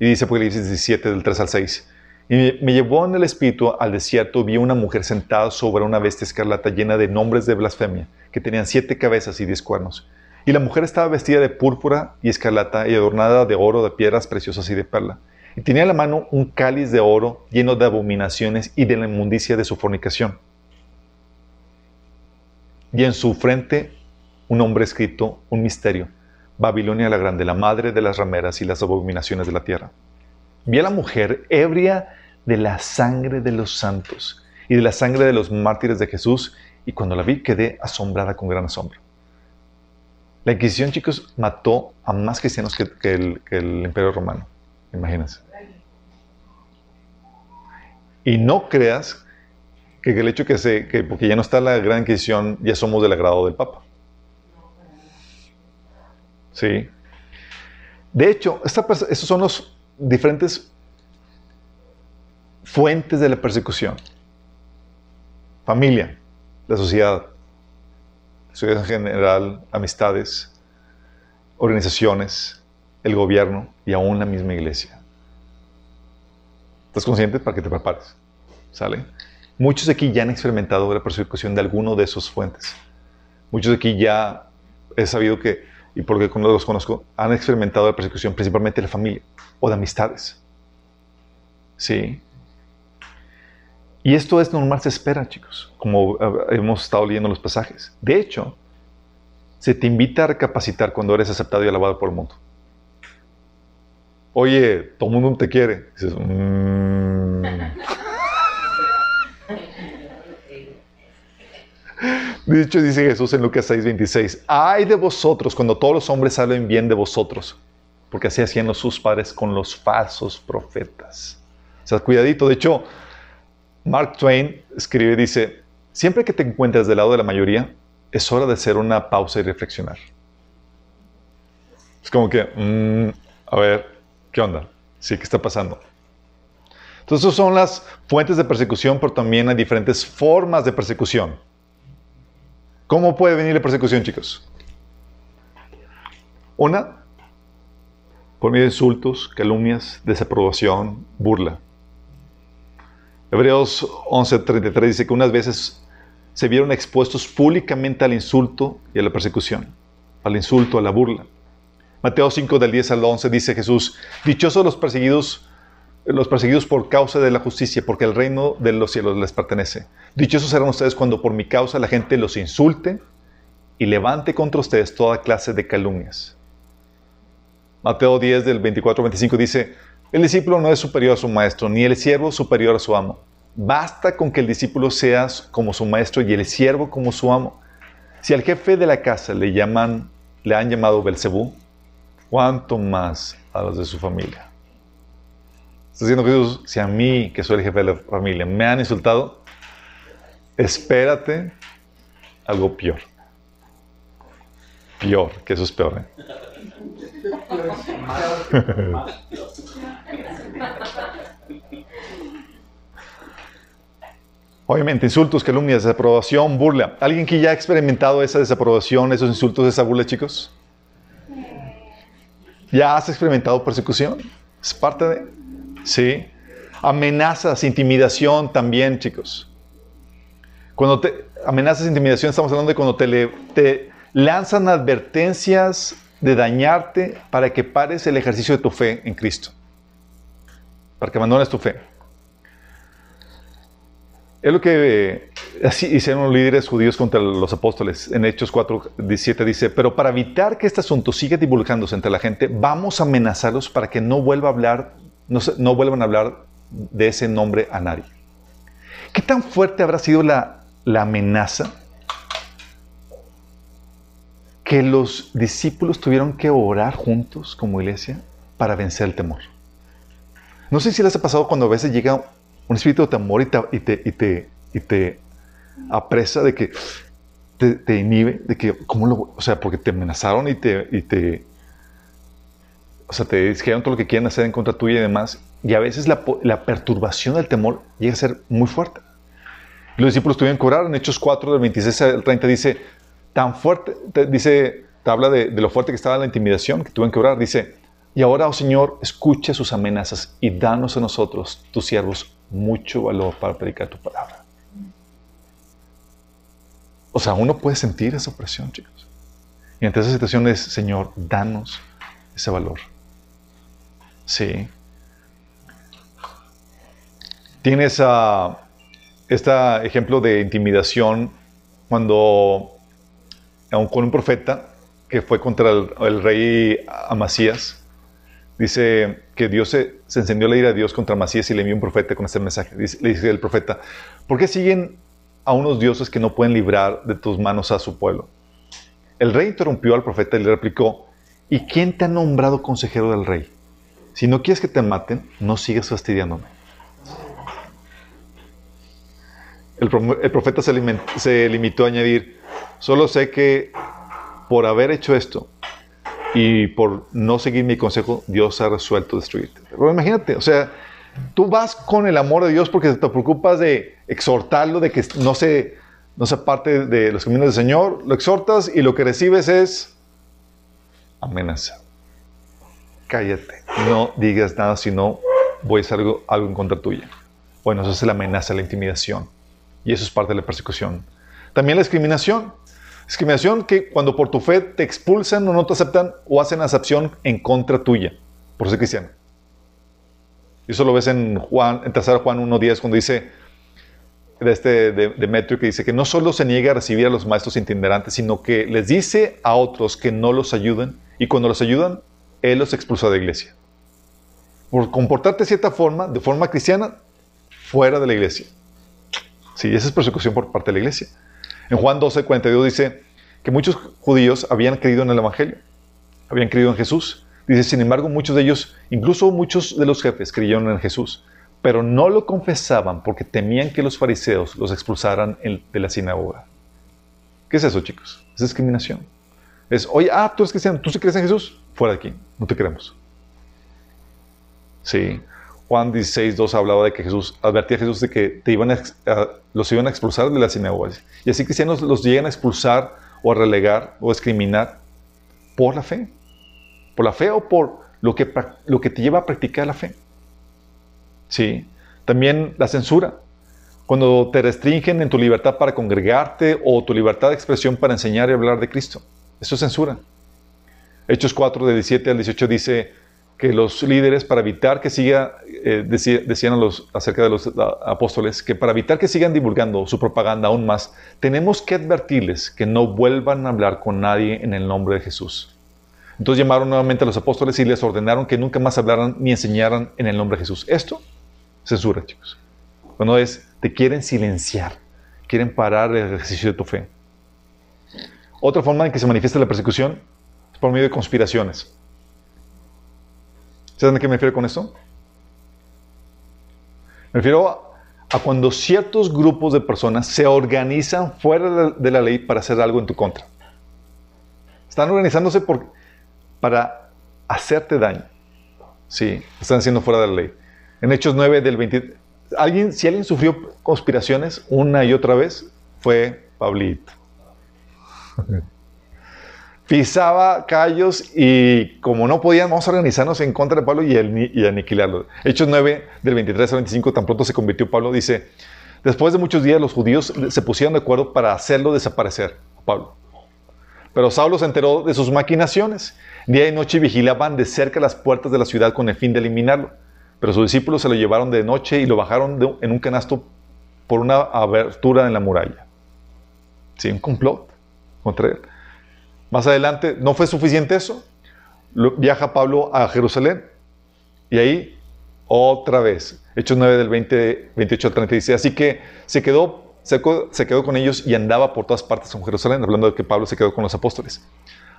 Y dice Apocalipsis 17 del 3 al 6. Y me llevó en el espíritu al desierto, vi una mujer sentada sobre una bestia escarlata llena de nombres de blasfemia que tenían siete cabezas y diez cuernos. Y la mujer estaba vestida de púrpura y escarlata y adornada de oro, de piedras preciosas y de perla. y tenía en la mano un cáliz de oro lleno de abominaciones y de la inmundicia de su fornicación. Y en su frente un hombre escrito, un misterio, Babilonia la grande, la madre de las rameras y las abominaciones de la tierra. Vi a la mujer ebria de la sangre de los santos y de la sangre de los mártires de Jesús, y cuando la vi quedé asombrada con gran asombro. La Inquisición, chicos, mató a más cristianos que, el, Imperio Romano. Imagínense. Y no creas que el hecho que se, que porque ya no está la Gran Inquisición, ya somos del agrado del Papa. Sí. De hecho, esos son los diferentes fuentes de la persecución. Familia, la sociedad, sociedad en general, amistades, organizaciones, el gobierno y aún la misma iglesia. ¿Estás consciente para que te prepares? ¿Sale? Muchos de aquí ya han experimentado la persecución de alguno de esos fuentes. Muchos de aquí ya he sabido que, y porque los conozco, han experimentado la persecución principalmente de la familia o de amistades. ¿Sí? Y esto es normal, se espera, chicos, como hemos estado leyendo los pasajes. De hecho, se te invita a recapacitar cuando eres aceptado y alabado por el mundo. Oye, todo el mundo te quiere. Dices, mm". De hecho, dice Jesús en Lucas 6:26, ay de vosotros cuando todos los hombres hablen bien de vosotros, porque así hacían los sus padres con los falsos profetas. O sea, cuidadito. De hecho, Mark Twain escribe, dice, siempre que te encuentres del lado de la mayoría, es hora de hacer una pausa y reflexionar. Es como que, mm, a ver, ¿qué onda? Sí, ¿qué está pasando? Entonces, esas son las fuentes de persecución, pero también hay diferentes formas de persecución. ¿Cómo puede venir la persecución, chicos? Una, por medio de insultos, calumnias, desaprobación, burla. Hebreos 11:33 dice que unas veces se vieron expuestos públicamente al insulto y a la persecución, al insulto, a la burla. Mateo 5 del 10 al 11 dice Jesús, dichosos los perseguidos, los perseguidos por causa de la justicia, porque el reino de los cielos les pertenece. Dichosos serán ustedes cuando por mi causa la gente los insulte y levante contra ustedes toda clase de calumnias. Mateo 10 del 24 al 25 dice, el discípulo no es superior a su maestro, ni el siervo superior a su amo. Basta con que el discípulo sea como su maestro y el siervo como su amo. Si al jefe de la casa le llaman, le han llamado Belcebú, ¿cuánto más a los de su familia? Está diciendo Jesús, si a mí, que soy el jefe de la familia, me han insultado, espérate algo peor. Peor, que eso es peor. ¿eh? Obviamente, insultos, calumnias, desaprobación, burla. ¿Alguien que ya ha experimentado esa desaprobación, esos insultos, esa burla, chicos? ¿Ya has experimentado persecución? ¿Es parte de? Sí. Amenazas, intimidación también, chicos. Cuando te amenazas, intimidación, estamos hablando de cuando te, te lanzan advertencias de dañarte para que pares el ejercicio de tu fe en Cristo. Para que abandones tu fe. Es lo que eh, así hicieron los líderes judíos contra los apóstoles. En Hechos 4, 17 dice, pero para evitar que este asunto siga divulgándose entre la gente, vamos a amenazarlos para que no, vuelva a hablar, no, vuelvan a hablar de ese nombre a nadie. ¿Qué tan fuerte habrá sido la, la amenaza que los discípulos tuvieron que orar juntos como iglesia para vencer el temor. No sé si les ha pasado cuando a veces llega un espíritu de temor y te, y te, y te, apresa de que te, inhibe, de que, ¿cómo lo, o sea, porque te amenazaron y te, y te, o sea, te dijeron todo lo que quieren hacer en contra tuya y demás, y a veces la, perturbación del temor llega a ser muy fuerte. Los discípulos tuvieron que orar, en Hechos 4, del 26 al 30 dice, tan fuerte, dice, te habla de, lo fuerte que estaba la intimidación, que tuvieron que orar, dice, y ahora, oh Señor, escucha sus amenazas y danos a nosotros, tus siervos, mucho valor para predicar tu palabra. O sea, uno puede sentir esa opresión, chicos. Y ante esa situación es, Señor, danos ese valor. Sí. Tienes a este ejemplo de intimidación cuando con un profeta que fue contra el, rey Amasías, dice que Dios se, encendió la ira de Dios contra Amasías y le envió un profeta con este mensaje. le dice el profeta, ¿por qué siguen a unos dioses que no pueden librar de tus manos a su pueblo? El rey interrumpió al profeta y le replicó, ¿y quién te ha nombrado consejero del rey? Si no quieres que te maten, no sigas fastidiándome. El, profeta se, limitó a añadir, solo sé que por haber hecho esto y por no seguir mi consejo, Dios ha resuelto destruirte. Pero imagínate, o sea, tú vas con el amor de Dios porque te preocupas de exhortarlo, de que no se, no se aparte de los caminos del Señor, lo exhortas y lo que recibes es amenaza. Cállate, no digas nada, si no voy a hacer algo, algo en contra tuya. Bueno, eso es la amenaza, la intimidación. Y eso es parte de la persecución. También la discriminación. Discriminación que cuando por tu fe te expulsan o no te aceptan o hacen acepción en contra tuya, por ser cristiano. Y eso lo ves en Juan, en 3 Juan 1.10, cuando dice, de este Demetrio, que dice que no solo se niega a recibir a los maestros itinerantes, sino que les dice a otros que no los ayuden, y cuando los ayudan, él los expulsa de la iglesia. Por comportarte de cierta forma, de forma cristiana, fuera de la iglesia. Sí, esa es persecución por parte de la iglesia. En Juan 12, 42 dice que muchos judíos habían creído en el Evangelio, habían creído en Jesús. Dice, sin embargo, muchos de ellos, incluso muchos de los jefes, creyeron en Jesús, pero no lo confesaban porque temían que los fariseos los expulsaran de la sinagoga. ¿Qué es eso, chicos? Es discriminación. Es, oye, ah, tú eres cristiano, ¿tú sí crees en Jesús? Fuera de aquí, no te creemos. Sí. Juan 16, 2 hablaba de que Jesús, advertía a Jesús de que te iban los iban a expulsar de las sinagogas. Y así cristianos los llegan a expulsar o a relegar o a discriminar por la fe. Por la fe o por lo que, lo que te lleva a practicar la fe. Sí. También la censura. Cuando te restringen en tu libertad para congregarte o tu libertad de expresión para enseñar y hablar de Cristo. Eso es censura. Hechos 4, de 17 al 18 dice, que los líderes, para evitar que siga, eh, decían los, acerca de los apóstoles, que para evitar que sigan divulgando su propaganda aún más, tenemos que advertirles que no vuelvan a hablar con nadie en el nombre de Jesús. Entonces llamaron nuevamente a los apóstoles y les ordenaron que nunca más hablaran ni enseñaran en el nombre de Jesús. Esto, censura, chicos. Cuando es, te quieren silenciar, quieren parar el ejercicio de tu fe. Otra forma en que se manifiesta la persecución es por medio de conspiraciones. ¿Saben a qué me refiero con esto? Me refiero a, cuando ciertos grupos de personas se organizan fuera de, la ley para hacer algo en tu contra. Están organizándose por, para hacerte daño. Sí, están haciendo fuera de la ley. En Hechos 9 del 20, alguien, si alguien sufrió conspiraciones una y otra vez, fue Pablito. Pisaba callos y como no a organizarnos en contra de Pablo y, y aniquilarlo. Hechos 9, del 23 al 25, tan pronto se convirtió Pablo, dice, después de muchos días los judíos se pusieron de acuerdo para hacerlo desaparecer, Pablo. Pero Saulo se enteró de sus maquinaciones. Día y noche vigilaban de cerca las puertas de la ciudad con el fin de eliminarlo. Pero sus discípulos se lo llevaron de noche y lo bajaron en un canasto por una abertura en la muralla. Sí, un complot contra él. Más adelante, ¿no fue suficiente eso? Viaja Pablo a Jerusalén y ahí otra vez, Hechos 9 del 20, 28 al 30 dice, así que se quedó, se, quedó con ellos y andaba por todas partes en Jerusalén, hablando de que Pablo se quedó con los apóstoles,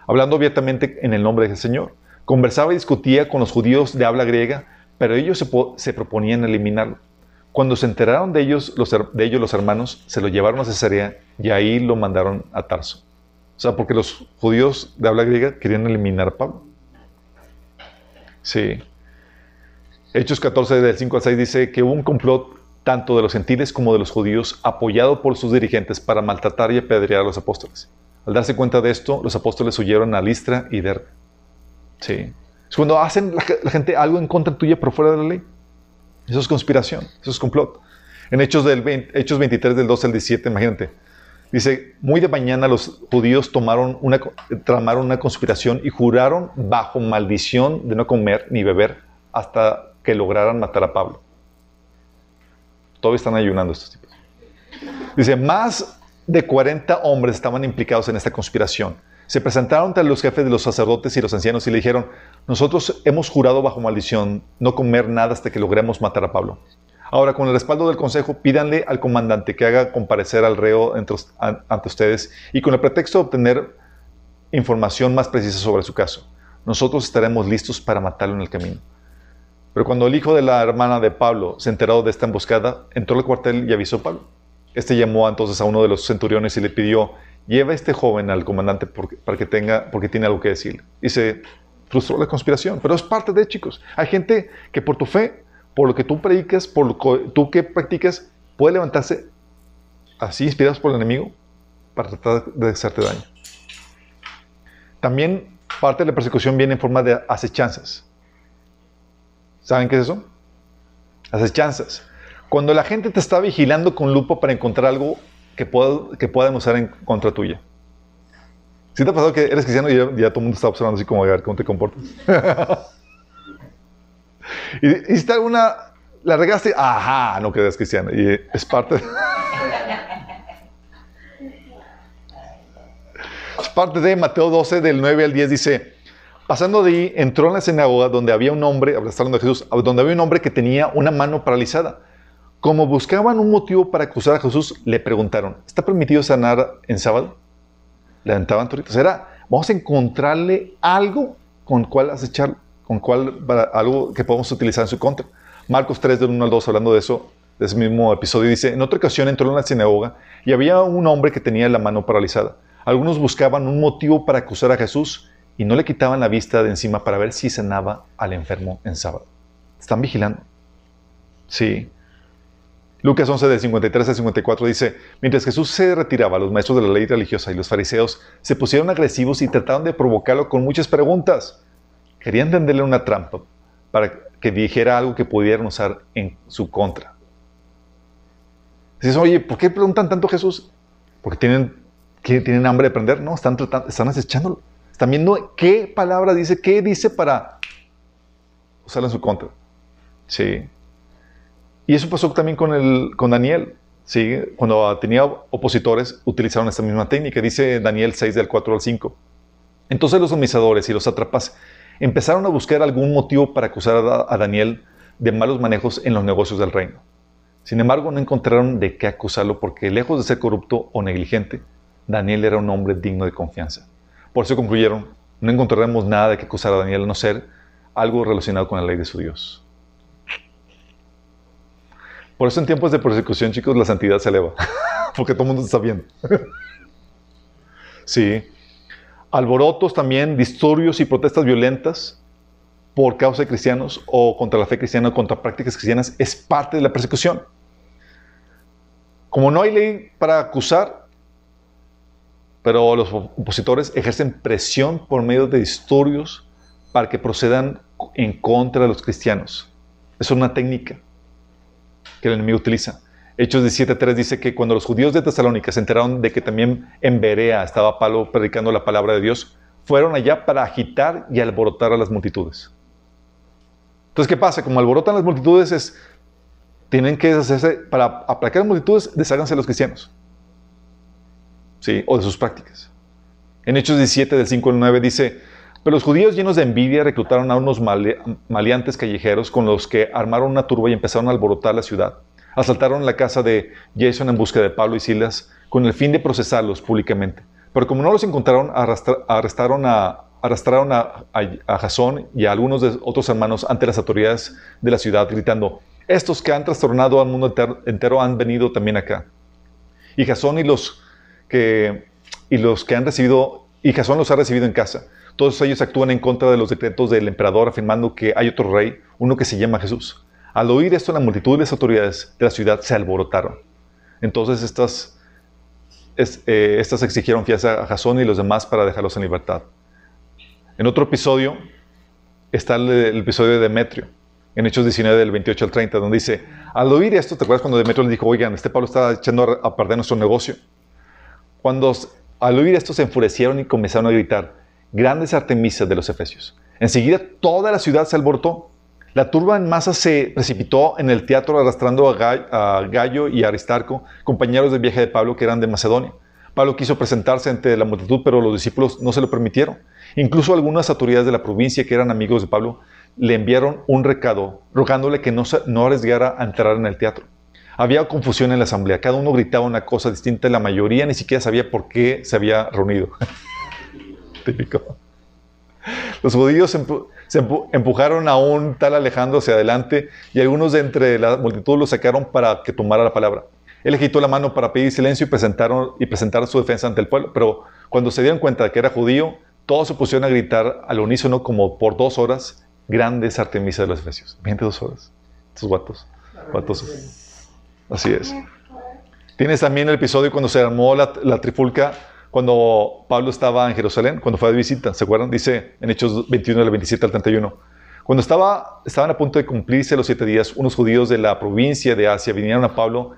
hablando abiertamente en el nombre del Señor. Conversaba y discutía con los judíos de habla griega, pero ellos se, proponían eliminarlo. Cuando se enteraron de ellos, los, de ellos los hermanos, se lo llevaron a Cesarea y ahí lo mandaron a Tarso. O sea, porque los judíos de habla griega querían eliminar a Pablo. Sí. Hechos 14, del 5 al 6 dice que hubo un complot tanto de los gentiles como de los judíos apoyado por sus dirigentes para maltratar y apedrear a los apóstoles. Al darse cuenta de esto, los apóstoles huyeron a Listra y Derbe. Sí. Es cuando hacen la, gente algo en contra tuya por fuera de la ley. Eso es conspiración, eso es complot. En Hechos, del Hechos 23, del 12 al 17, imagínate. Dice, muy de mañana los judíos tomaron una, tramaron una conspiración y juraron bajo maldición de no comer ni beber hasta que lograran matar a Pablo. Todavía están ayunando estos tipos. Dice, más de 40 hombres estaban implicados en esta conspiración. Se presentaron ante los jefes de los sacerdotes y los ancianos y le dijeron, nosotros hemos jurado bajo maldición no comer nada hasta que logremos matar a Pablo. Ahora, con el respaldo del consejo, pídanle al comandante que haga comparecer al reo ante ustedes y con el pretexto de obtener información más precisa sobre su caso. Nosotros estaremos listos para matarlo en el camino. Pero cuando el hijo de la hermana de Pablo se enteró de esta emboscada, entró al cuartel y avisó a Pablo. Este llamó entonces a uno de los centuriones y le pidió, lleva este joven al comandante porque, para que tenga, porque tiene algo que decir. Y se frustró la conspiración. Pero es parte de, chicos. Hay gente que por tu fe, por lo que tú predicas, por lo que tú que practicas, puede levantarse así inspirados por el enemigo para tratar de hacerte daño. También parte de la persecución viene en forma de acechanzas. ¿Saben qué es eso? Acechanzas. Cuando la gente te está vigilando con lupa para encontrar algo que, pueda, que puedan usar en contra tuya. ¿Sí te ha pasado que eres cristiano y ya, todo el mundo está observando así como a ver cómo te comportas? y hiciste alguna, la regaste, ajá, no quedas cristiano. Y es parte... es parte de Mateo 12, del 9 al 10, dice... Pasando de ahí, entró en la sinagoga donde había un hombre, hablando de Jesús, donde había un hombre que tenía una mano paralizada. Como buscaban un motivo para acusar a Jesús, le preguntaron, ¿está permitido sanar en sábado? Levantaban toritos. Era, vamos a encontrarle algo con cual acechar, con cual, algo que podamos utilizar en su contra. Marcos 3, del 1 al 2, hablando de eso, de ese mismo episodio, dice, en otra ocasión entró en la sinagoga y había un hombre que tenía la mano paralizada. Algunos buscaban un motivo para acusar a Jesús y no le quitaban la vista de encima para ver si sanaba al enfermo en sábado. Están vigilando. Sí. Lucas 11, de 53 a 54 dice, mientras Jesús se retiraba, los maestros de la ley religiosa y los fariseos se pusieron agresivos y trataron de provocarlo con muchas preguntas. Querían tenderle una trampa para que dijera algo que pudieran usar en su contra. Dices, oye, ¿por qué preguntan tanto a Jesús? Porque tienen, tienen hambre de aprender. No, están, están acechándolo. Están viendo qué palabra dice, qué dice para usarla en su contra. Sí. Y eso pasó también con, el, con Daniel. ¿sí? Cuando tenía opositores, utilizaron esta misma técnica. Dice Daniel 6 del 4 al 5. Entonces los administradores y los atrapas empezaron a buscar algún motivo para acusar a, Daniel de malos manejos en los negocios del reino. Sin embargo, no encontraron de qué acusarlo porque lejos de ser corrupto o negligente, Daniel era un hombre digno de confianza. Por eso concluyeron, no encontraremos nada de que acusar a Daniel a no ser algo relacionado con la ley de su Dios. Por eso en tiempos de persecución, chicos, la santidad se eleva, porque todo el mundo está viendo. sí. Alborotos también, disturbios y protestas violentas por causa de cristianos o contra la fe cristiana o contra prácticas cristianas es parte de la persecución. Como no hay ley para acusar, pero los opositores ejercen presión por medio de disturbios para que procedan en contra de los cristianos. Es una técnica que el enemigo utiliza. Hechos 17.3 dice que cuando los judíos de Tesalónica se enteraron de que también en Berea estaba Pablo predicando la palabra de Dios, fueron allá para agitar y alborotar a las multitudes. Entonces, ¿qué pasa? Como alborotan las multitudes, es, tienen que hacerse, para aplacar las multitudes, desháganse los cristianos o de sus prácticas. En Hechos 17, del 5 al 9 dice, pero los judíos llenos de envidia reclutaron a unos maleantes callejeros con los que armaron una turba y empezaron a alborotar la ciudad. Asaltaron la casa de Jason en busca de Pablo y Silas con el fin de procesarlos públicamente. Pero como no los encontraron, arrastraron a, arrastraron a, a, y a algunos de otros hermanos ante las autoridades de la ciudad, gritando, estos que han trastornado al mundo entero han venido también acá. Y Jasón y los que, y los que han recibido, y Jasón los ha recibido en casa. Todos ellos actúan en contra de los decretos del emperador, afirmando que hay otro rey, uno que se llama Jesús. Al oír esto, la multitud de las autoridades de la ciudad se alborotaron. Entonces estas, eh, estas exigieron fianza a Jasón y los demás para dejarlos en libertad. En otro episodio está el, el, episodio de Demetrio, en Hechos 19 del 28 al 30, donde dice, al oír esto, ¿te acuerdas cuando Demetrio le dijo, oigan, este Pablo está echando a perder nuestro negocio? Cuando al oír esto se enfurecieron y comenzaron a gritar, grandes artemisas de los efesios. Enseguida toda la ciudad se alborotó. La turba en masa se precipitó en el teatro arrastrando a Gallo y Aristarco, compañeros de viaje de Pablo que eran de Macedonia. Pablo quiso presentarse ante la multitud, pero los discípulos no se lo permitieron. Incluso algunas autoridades de la provincia que eran amigos de Pablo le enviaron un recado rogándole que no, no arriesgara a entrar en el teatro. Había confusión en la asamblea, cada uno gritaba una cosa distinta la mayoría ni siquiera sabía por qué se había reunido. Típico. Los judíos se empujaron a un tal Alejandro hacia adelante y algunos de entre la multitud lo sacaron para que tomara la palabra. Él quitó la mano para pedir silencio y presentaron, y presentar su defensa ante el pueblo, pero cuando se dieron cuenta de que era judío, todos se pusieron a gritar al unísono como por dos horas, grandes Artemisa de los Efesios. 22 horas. Estos guatos. Así es. Tienes también el episodio cuando se armó la, la trifulca cuando Pablo estaba en Jerusalén, cuando fue de visita, ¿se acuerdan? Dice en Hechos 21, del 27 al 31. Cuando estaba, estaban a punto de cumplirse los siete días, unos judíos de la provincia de Asia vinieron a Pablo,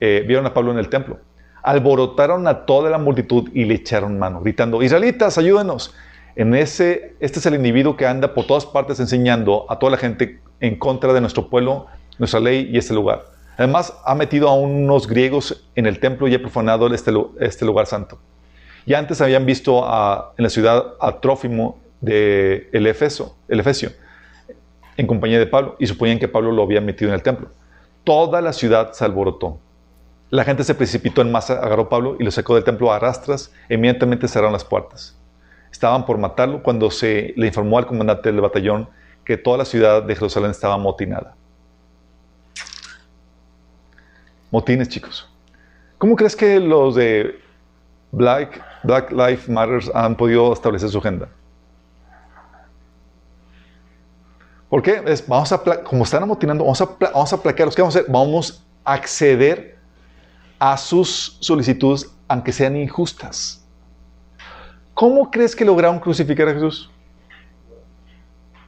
eh, vieron a Pablo en el templo. Alborotaron a toda la multitud y le echaron mano, gritando, Israelitas, ayúdenos. En ese, este es el individuo que anda por todas partes enseñando a toda la gente en contra de nuestro pueblo, nuestra ley y este lugar. Además, ha metido a unos griegos en el templo y ha profanado este, este lugar santo. Y antes habían visto en la ciudad a Trófimo de el, Efeso, Efesio en compañía de Pablo y suponían que Pablo lo había metido en el templo. Toda la ciudad se alborotó. La gente se precipitó en masa, agarró a Pablo y lo sacó del templo a rastras e inmediatamente cerraron las puertas. Estaban por matarlo cuando se le informó al comandante del batallón que toda la ciudad de Jerusalén estaba motinada. Motines, chicos. ¿Cómo crees que los de Black, Black Lives Matter han podido establecer su agenda. ¿Por qué? Es, vamos a, como están amotinando, vamos a, vamos a aplacarlos. ¿Qué vamos a hacer? Vamos a acceder a sus solicitudes, aunque sean injustas. ¿Cómo crees que lograron crucificar a Jesús?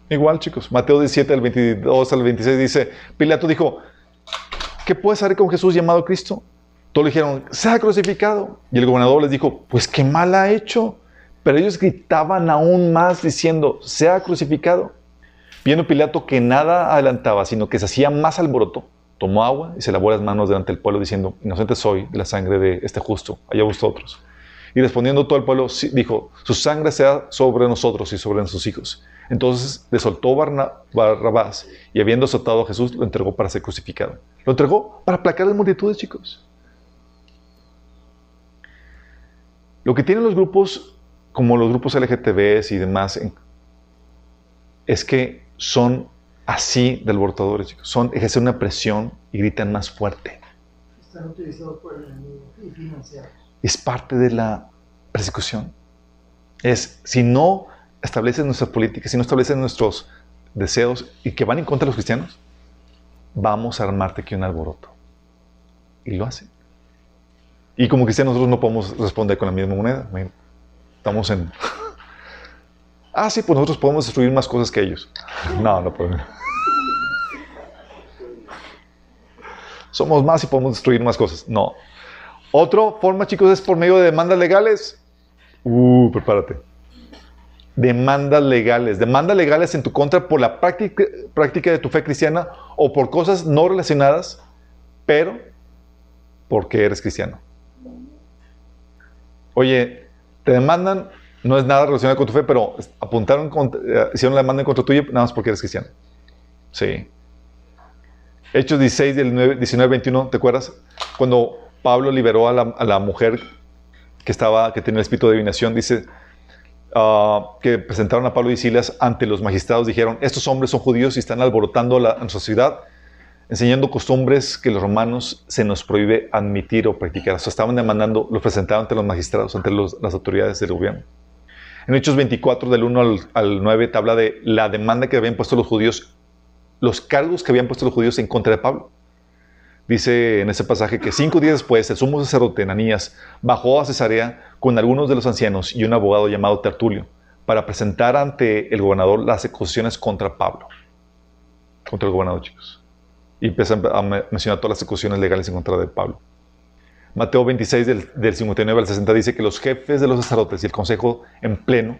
Igual, chicos. Mateo 17, al 22 al 26 dice, Pilato dijo, ¿qué puedes hacer con Jesús llamado Cristo? Todos le dijeron, sea crucificado. Y el gobernador les dijo, pues qué mal ha hecho. Pero ellos gritaban aún más diciendo, sea crucificado. Viendo Pilato que nada adelantaba, sino que se hacía más alboroto, tomó agua y se lavó las manos delante del pueblo diciendo, inocente soy de la sangre de este justo, allá vosotros. Y respondiendo todo el pueblo, dijo, su sangre sea sobre nosotros y sobre nuestros hijos. Entonces le soltó Barrabás y habiendo soltado a Jesús, lo entregó para ser crucificado. Lo entregó para aplacar las multitudes, chicos. Lo que tienen los grupos, como los grupos LGTBs y demás, es que son así del alborotadores, chicos. Son, ejercen una presión y gritan más fuerte. Están utilizados por el enemigo y financiados. Es parte de la persecución. Es, si no establecen nuestras políticas, si no establecen nuestros deseos y que van en contra de los cristianos, vamos a armarte aquí un alboroto. Y lo hacen. Y como cristianos nosotros no podemos responder con la misma moneda. Estamos en... Ah, sí, pues nosotros podemos destruir más cosas que ellos. No, no podemos. Somos más y podemos destruir más cosas. No. Otra forma, chicos, es por medio de demandas legales. Uh, prepárate. Demandas legales. Demandas legales en tu contra por la práctica, práctica de tu fe cristiana o por cosas no relacionadas, pero porque eres cristiano. Oye, te demandan, no es nada relacionado con tu fe, pero apuntaron, eh, hicieron la demanda en contra tuya nada más porque eres cristiano. Sí. Hechos 16, 19, 21, ¿te acuerdas? Cuando Pablo liberó a la, mujer que, estaba, que tenía el espíritu de adivinación, dice ah, que presentaron a Pablo y Silas ante los magistrados, dijeron, estos hombres son judíos y están alborotando la, nuestra ciudad enseñando costumbres que los romanos se nos prohíbe admitir o practicar. O sea, estaban demandando, los presentaban ante los magistrados, ante las autoridades del gobierno. En Hechos 24, del 1 al, al, 9, te habla de la demanda que habían puesto los judíos, los cargos que habían puesto los judíos en contra de Pablo. Dice en ese pasaje que cinco días después, el sumo sacerdote Ananías bajó a Cesarea con algunos de los ancianos y un abogado llamado Tertulio para presentar ante el gobernador las acusaciones contra Pablo. Contra el gobernador, chicos y empieza a mencionar todas las ejecuciones legales en contra de Pablo. Mateo 26, del, 59 al 60, dice que los jefes de los sacerdotes y el consejo en pleno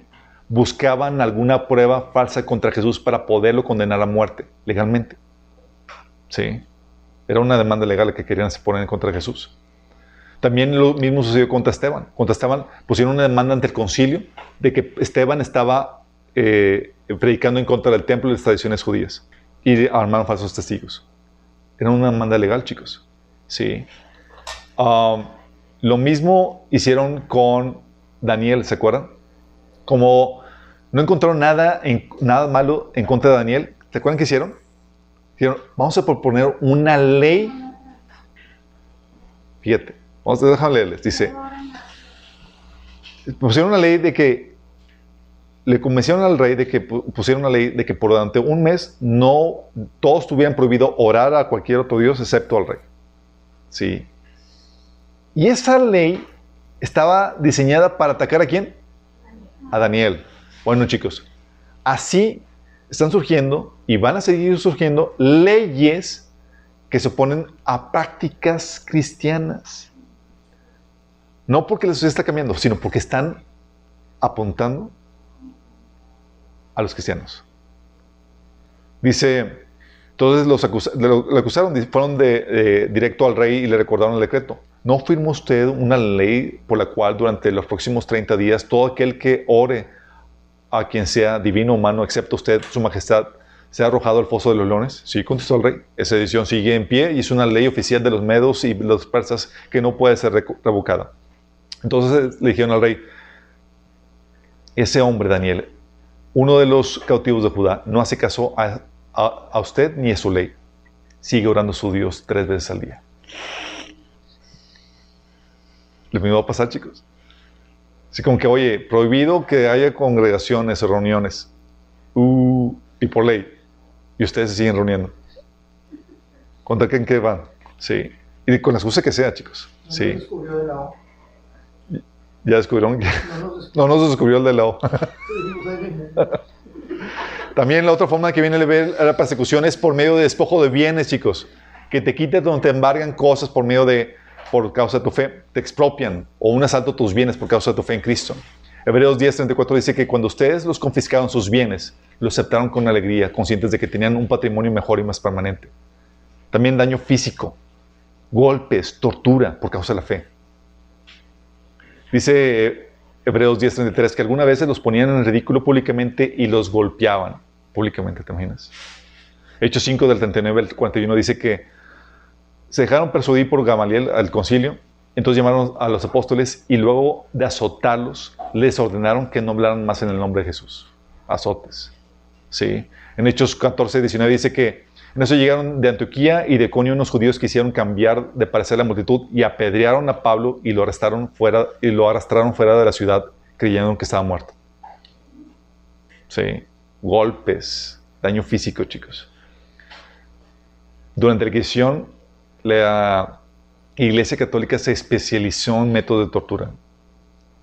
buscaban alguna prueba falsa contra Jesús para poderlo condenar a muerte legalmente. Sí. Era una demanda legal que querían poner contra de Jesús. También lo mismo sucedió contra Esteban. Contra pusieron una demanda ante el concilio de que Esteban estaba eh, predicando en contra del templo y las tradiciones judías y armaron falsos testigos. Era una demanda legal, chicos. Sí. Um, lo mismo hicieron con Daniel, ¿se acuerdan? Como no encontraron nada, en, nada malo en contra de Daniel, ¿se acuerdan qué hicieron? Dijeron, vamos a proponer una ley. Fíjate, vamos a dejar leerles. Dice, pusieron una ley de que le convencieron al rey de que pusieron una ley de que por durante un mes no todos tuvieran prohibido orar a cualquier otro dios excepto al rey. Sí. Y esa ley estaba diseñada para atacar a quién? A Daniel. Bueno, chicos, así están surgiendo y van a seguir surgiendo leyes que se oponen a prácticas cristianas. No porque la sociedad está cambiando, sino porque están apuntando a los cristianos. Dice, entonces los acusaron, fueron de, directo al rey y le recordaron el decreto. ¿No firmó usted una ley por la cual durante los próximos 30 días todo aquel que ore a quien sea divino o humano, excepto usted, su majestad, sea arrojado al foso de los leones? Sí, contestó el rey. Esa decisión sigue en pie y es una ley oficial de los medos y los persas que no puede ser revocada. Entonces le dijeron al rey, ese hombre, Daniel, uno de los cautivos de Judá no hace caso a, usted ni a su ley. Sigue orando a su Dios tres veces al día. Lo mismo va a pasar, chicos. Así como que, oye, prohibido que haya congregaciones o reuniones. Uh, y por ley. Y ustedes se siguen reuniendo. ¿Contra quién que van? Sí. Y con la excusa que sea, chicos. Sí. Ya descubrieron que no nos descubrió el de la También la otra forma que viene a la persecución es por medio de despojo de bienes, chicos. Que te quiten donde te embargan cosas por medio de, por causa de tu fe, te expropian o un asalto a tus bienes por causa de tu fe en Cristo. Hebreos 10:34 dice que cuando ustedes los confiscaron sus bienes, los aceptaron con alegría, conscientes de que tenían un patrimonio mejor y más permanente. También daño físico, golpes, tortura por causa de la fe. Dice Hebreos 10:33 que alguna vez los ponían en ridículo públicamente y los golpeaban públicamente, ¿te imaginas? Hechos 5 del 39 al 41 dice que se dejaron persuadir por Gamaliel al concilio, entonces llamaron a los apóstoles y luego de azotarlos les ordenaron que no hablaran más en el nombre de Jesús. Azotes. ¿Sí? En Hechos 14, 19 dice que en eso llegaron de Antioquía y de Conio unos judíos que hicieron cambiar de parecer la multitud y apedrearon a Pablo y lo arrestaron fuera y lo arrastraron fuera de la ciudad creyendo que estaba muerto. Sí, golpes, daño físico, chicos. Durante la Inquisición, la Iglesia Católica se especializó en métodos de tortura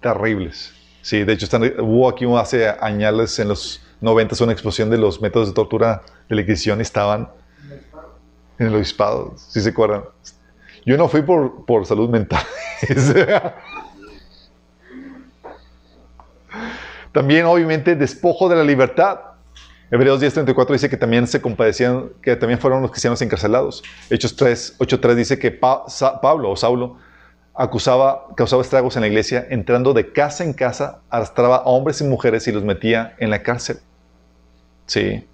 terribles. Sí, de hecho, hubo aquí hace años, en los 90, una explosión de los métodos de tortura de la Inquisición estaban en el obispado, si se acuerdan. Yo no fui por, por salud mental. también, obviamente, despojo de la libertad. Hebreos 10:34 dice que también se compadecían, que también fueron los cristianos encarcelados. Hechos 3, 8:3 dice que Pablo o Saulo acusaba, causaba estragos en la iglesia, entrando de casa en casa, arrastraba a hombres y mujeres y los metía en la cárcel. Sí.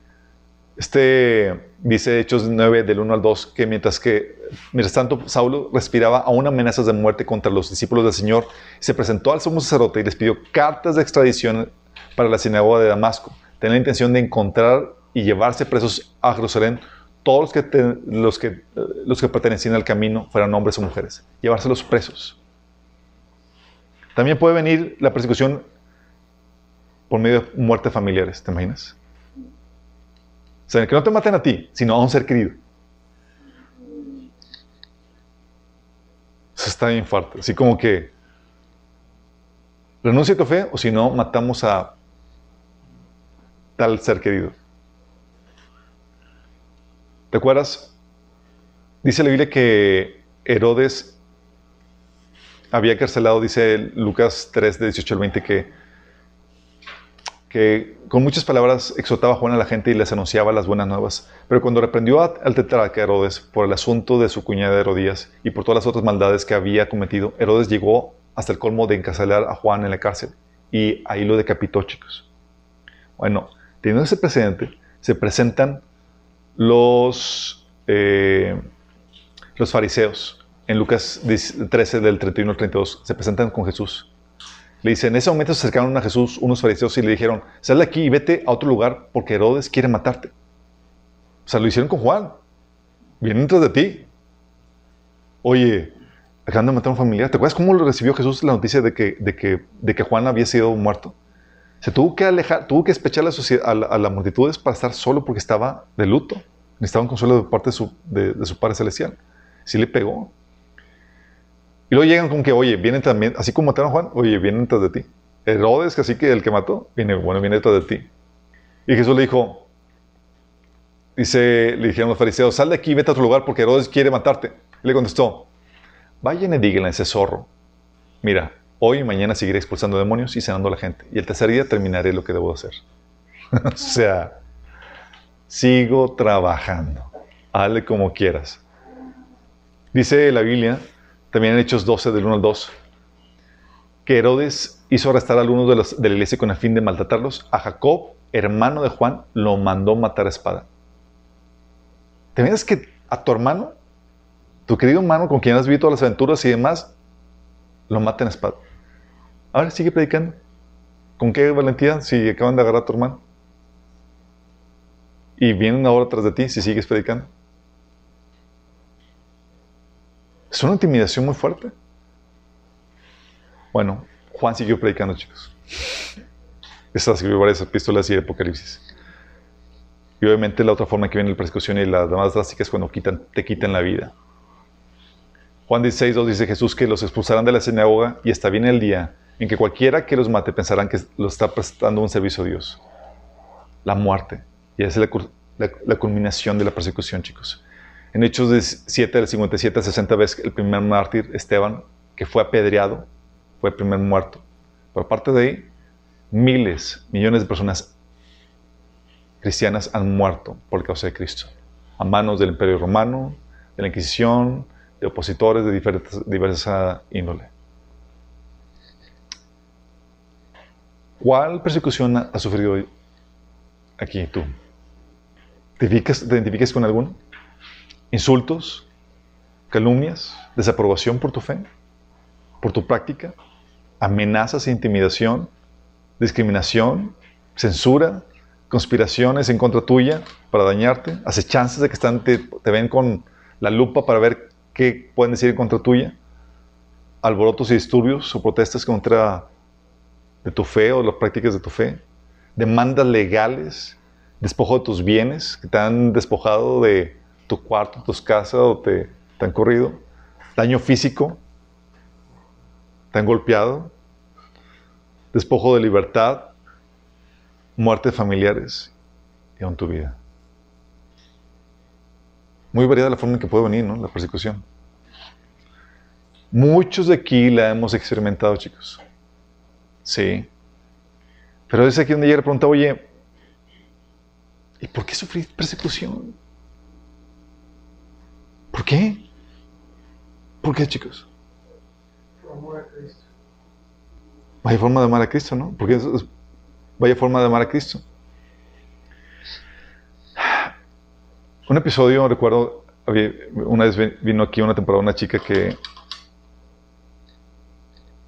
Este dice Hechos 9 del 1 al 2 que mientras que mientras tanto Saulo respiraba aún amenazas de muerte contra los discípulos del Señor, se presentó al sumo sacerdote y les pidió cartas de extradición para la sinagoga de Damasco. Tenía la intención de encontrar y llevarse presos a Jerusalén todos los que, los que, los que pertenecían al camino, fueran hombres o mujeres, llevárselos presos. También puede venir la persecución por medio de muertes familiares, ¿te imaginas? O sea, que no te maten a ti, sino a un ser querido. Eso está bien fuerte. Así como que renuncia a tu fe o si no, matamos a tal ser querido. ¿Te acuerdas? Dice la Biblia que Herodes había carcelado, dice Lucas 3, de 18 al 20, que que con muchas palabras exhortaba a Juan a la gente y les anunciaba las buenas nuevas. Pero cuando reprendió al tetrarca Herodes por el asunto de su cuñada Herodías y por todas las otras maldades que había cometido, Herodes llegó hasta el colmo de encarcelar a Juan en la cárcel y ahí lo decapitó, chicos. Bueno, teniendo ese precedente, se presentan los, eh, los fariseos en Lucas 13 del 31 al 32, se presentan con Jesús le dice, en ese momento se acercaron a Jesús unos fariseos y le dijeron, sal de aquí y vete a otro lugar porque Herodes quiere matarte. O sea, lo hicieron con Juan. Vienen detrás de ti. Oye, acaban de matar a un familiar. ¿Te acuerdas cómo lo recibió Jesús la noticia de que, de que, de que Juan había sido muerto? Se tuvo que alejar, tuvo que despechar a, la, a, las multitudes para estar solo porque estaba de luto. Necesitaba un consuelo de parte de su, de, de su Padre Celestial. Sí le pegó. Y luego llegan con que, oye, vienen también, así como mataron a Juan, oye, vienen detrás de ti. Herodes, que así que el que mató, viene, bueno, viene detrás de ti. Y Jesús le dijo, dice, le dijeron los fariseos, sal de aquí, vete a otro lugar porque Herodes quiere matarte. Y le contestó, vayan y díganle a ese zorro, mira, hoy y mañana seguiré expulsando demonios y sanando a la gente. Y el tercer día terminaré lo que debo hacer. o sea, sigo trabajando. Hazle como quieras. Dice la Biblia también en Hechos 12, del 1 al 2, que Herodes hizo arrestar a algunos de, los, de la iglesia con el fin de maltratarlos. A Jacob, hermano de Juan, lo mandó matar a espada. ¿Te imaginas que a tu hermano, tu querido hermano con quien has vivido todas las aventuras y demás, lo maten a espada? Ahora sigue predicando. ¿Con qué valentía si acaban de agarrar a tu hermano? Y vienen ahora tras de ti si sigues predicando. Es una intimidación muy fuerte. Bueno, Juan siguió predicando, chicos. Esta escribió varias epístolas y Apocalipsis. Y obviamente la otra forma que viene la persecución y la más drástica es cuando te quitan la vida. Juan 16, 2 dice Jesús que los expulsarán de la sinagoga y hasta viene el día en que cualquiera que los mate pensarán que lo está prestando un servicio a Dios. La muerte. Y esa es la culminación de la persecución, chicos. En Hechos de 7, del 57 al 60 ves el primer mártir, Esteban, que fue apedreado, fue el primer muerto. Pero aparte de ahí, miles, millones de personas cristianas han muerto por causa de Cristo. A manos del Imperio Romano, de la Inquisición, de opositores de diferentes, diversa índole. ¿Cuál persecución has sufrido aquí tú? ¿Te identificas, ¿Te identificas con alguno? Insultos, calumnias, desaprobación por tu fe, por tu práctica, amenazas e intimidación, discriminación, censura, conspiraciones en contra tuya para dañarte, acechanzas de que están, te, ven con la lupa para ver qué pueden decir en contra tuya, alborotos y disturbios o protestas contra de tu fe o las prácticas de tu fe, demandas legales, despojo de tus bienes que te han despojado de tu cuarto, tus casas o te, han corrido, daño físico, te han golpeado, despojo de libertad, muerte de familiares y aún tu vida. Muy variada la forma en que puede venir, ¿no? La persecución. Muchos de aquí la hemos experimentado, chicos. Sí. Pero es aquí donde llega la pregunta, oye, ¿y por qué sufrí persecución? ¿Por qué? ¿Por qué, chicos? amor a Cristo. Vaya forma de amar a Cristo, ¿no? Porque es, vaya forma de amar a Cristo. Un episodio, recuerdo, una vez vino aquí una temporada una chica que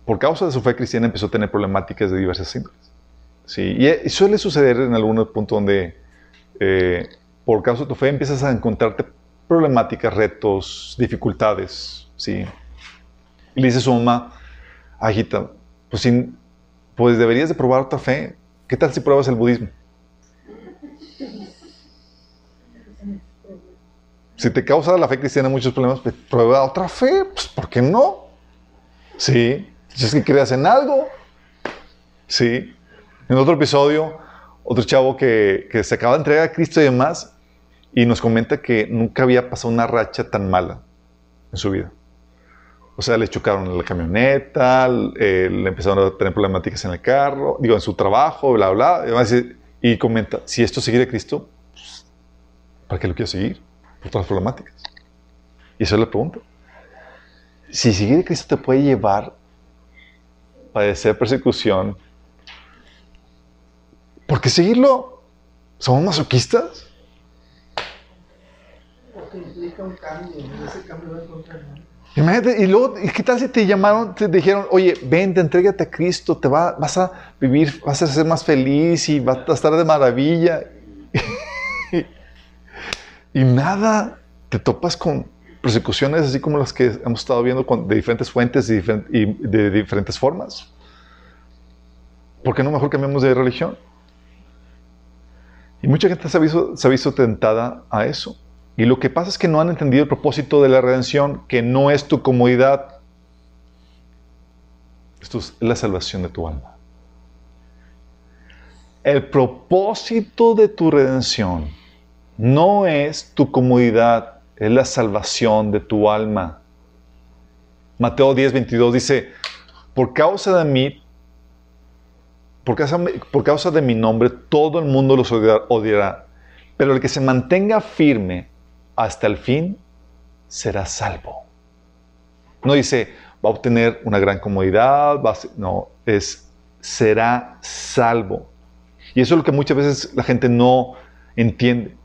por causa de su fe cristiana empezó a tener problemáticas de diversas índoles. Sí, y, suele suceder en algún punto donde eh, por causa de tu fe empiezas a encontrarte problemáticas, retos, dificultades, ¿sí? Y le dice a su mamá, Agita, pues, pues deberías de probar otra fe. ¿Qué tal si pruebas el budismo? Si te causa la fe cristiana muchos problemas, pues prueba otra fe. Pues, ¿por qué no? Sí. Si es que creas en algo. Sí. En otro episodio, otro chavo que, que se acaba de entregar a Cristo y demás, y nos comenta que nunca había pasado una racha tan mala en su vida. O sea, le chocaron la camioneta, eh, le empezaron a tener problemáticas en el carro, digo, en su trabajo, bla, bla. Y, comenta, si esto seguir a Cristo, pues, ¿para qué lo quiero seguir? Por todas las problemáticas. Y eso le pregunto. Si seguir a Cristo te puede llevar a padecer persecución, ¿por qué seguirlo? ¿Somos masoquistas? Implica un cambio, ese cambio va a encontrar. Imagínate, y luego, ¿qué tal si te llamaron, te dijeron, oye, vente, entrégate a Cristo, te va, vas a vivir, vas a ser más feliz y vas a estar de maravilla? y nada, te topas con persecuciones así como las que hemos estado viendo de diferentes fuentes y, de diferentes formas. ¿Por qué no mejor cambiamos de religión? Y mucha gente se ha visto tentada a eso. Y lo que pasa es que no han entendido el propósito de la redención, que no es tu comodidad. Esto es la salvación de tu alma. El propósito de tu redención no es tu comodidad, es la salvación de tu alma. Mateo 10, 22 dice, por causa de mí, por causa, por causa de mi nombre, todo el mundo los odiará, pero el que se mantenga firme hasta el fin será salvo. No dice, va a obtener una gran comodidad, no, es, será salvo. Y eso es lo que muchas veces la gente no entiende.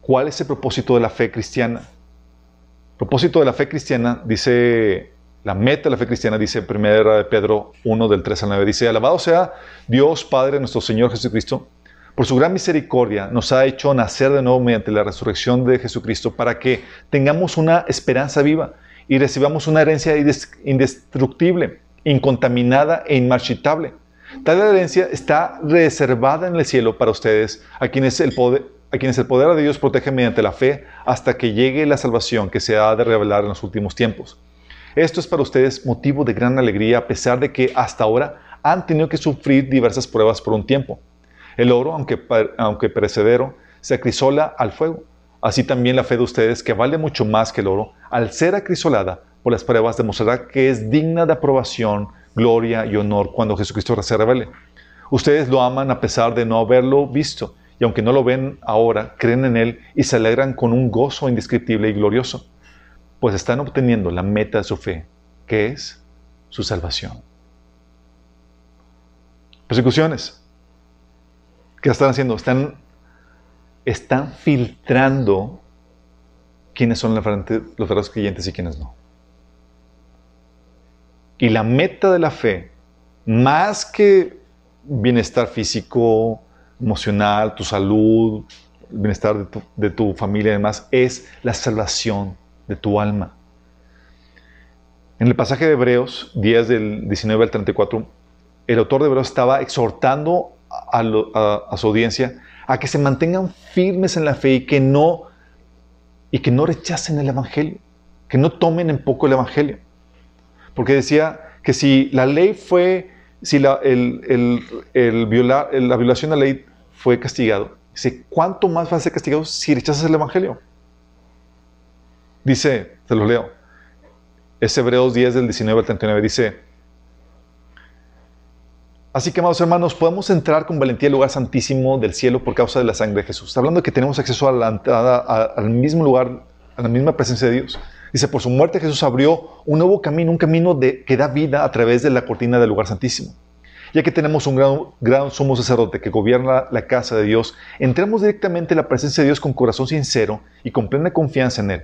¿Cuál es el propósito de la fe cristiana? El propósito de la fe cristiana, dice, la meta de la fe cristiana, dice 1 de Pedro 1 del 3 al 9, dice, alabado sea Dios Padre, nuestro Señor Jesucristo, por su gran misericordia nos ha hecho nacer de nuevo mediante la resurrección de Jesucristo para que tengamos una esperanza viva y recibamos una herencia indestructible, incontaminada e inmarchitable. Tal herencia está reservada en el cielo para ustedes, a quienes el poder, a quienes el poder de Dios protege mediante la fe hasta que llegue la salvación que se ha de revelar en los últimos tiempos. Esto es para ustedes motivo de gran alegría a pesar de que hasta ahora han tenido que sufrir diversas pruebas por un tiempo. El oro, aunque, aunque perecedero, se acrisola al fuego. Así también la fe de ustedes, que vale mucho más que el oro, al ser acrisolada por las pruebas, demostrará que es digna de aprobación, gloria y honor cuando Jesucristo se revele. Ustedes lo aman a pesar de no haberlo visto, y aunque no lo ven ahora, creen en Él y se alegran con un gozo indescriptible y glorioso, pues están obteniendo la meta de su fe, que es su salvación. Persecuciones. ¿Qué están haciendo? Están, están filtrando quiénes son los verdaderos creyentes y quiénes no. Y la meta de la fe, más que bienestar físico, emocional, tu salud, el bienestar de tu, de tu familia y demás, es la salvación de tu alma. En el pasaje de Hebreos 10 del 19 al 34, el autor de Hebreos estaba exhortando a, su audiencia a que se mantengan firmes en la fe y que no y que no rechacen el evangelio, que no tomen en poco el evangelio. Porque decía que si la ley fue, si la, el, violar, la violación de la ley fue castigado, dice, ¿cuánto más va a ser castigado si rechazas el evangelio? Dice, te lo leo, es Hebreos 10 del 19 al 39, dice, Así que, amados hermanos, podemos entrar con valentía al lugar santísimo del cielo por causa de la sangre de Jesús. Está hablando de que tenemos acceso a la al mismo lugar, a la misma presencia de Dios. Dice, por su muerte Jesús abrió un nuevo camino, un camino de, que da vida a través de la cortina del lugar santísimo. Ya que tenemos un gran, gran sumo sacerdote que gobierna la casa de Dios, entremos directamente en la presencia de Dios con corazón sincero y con plena confianza en Él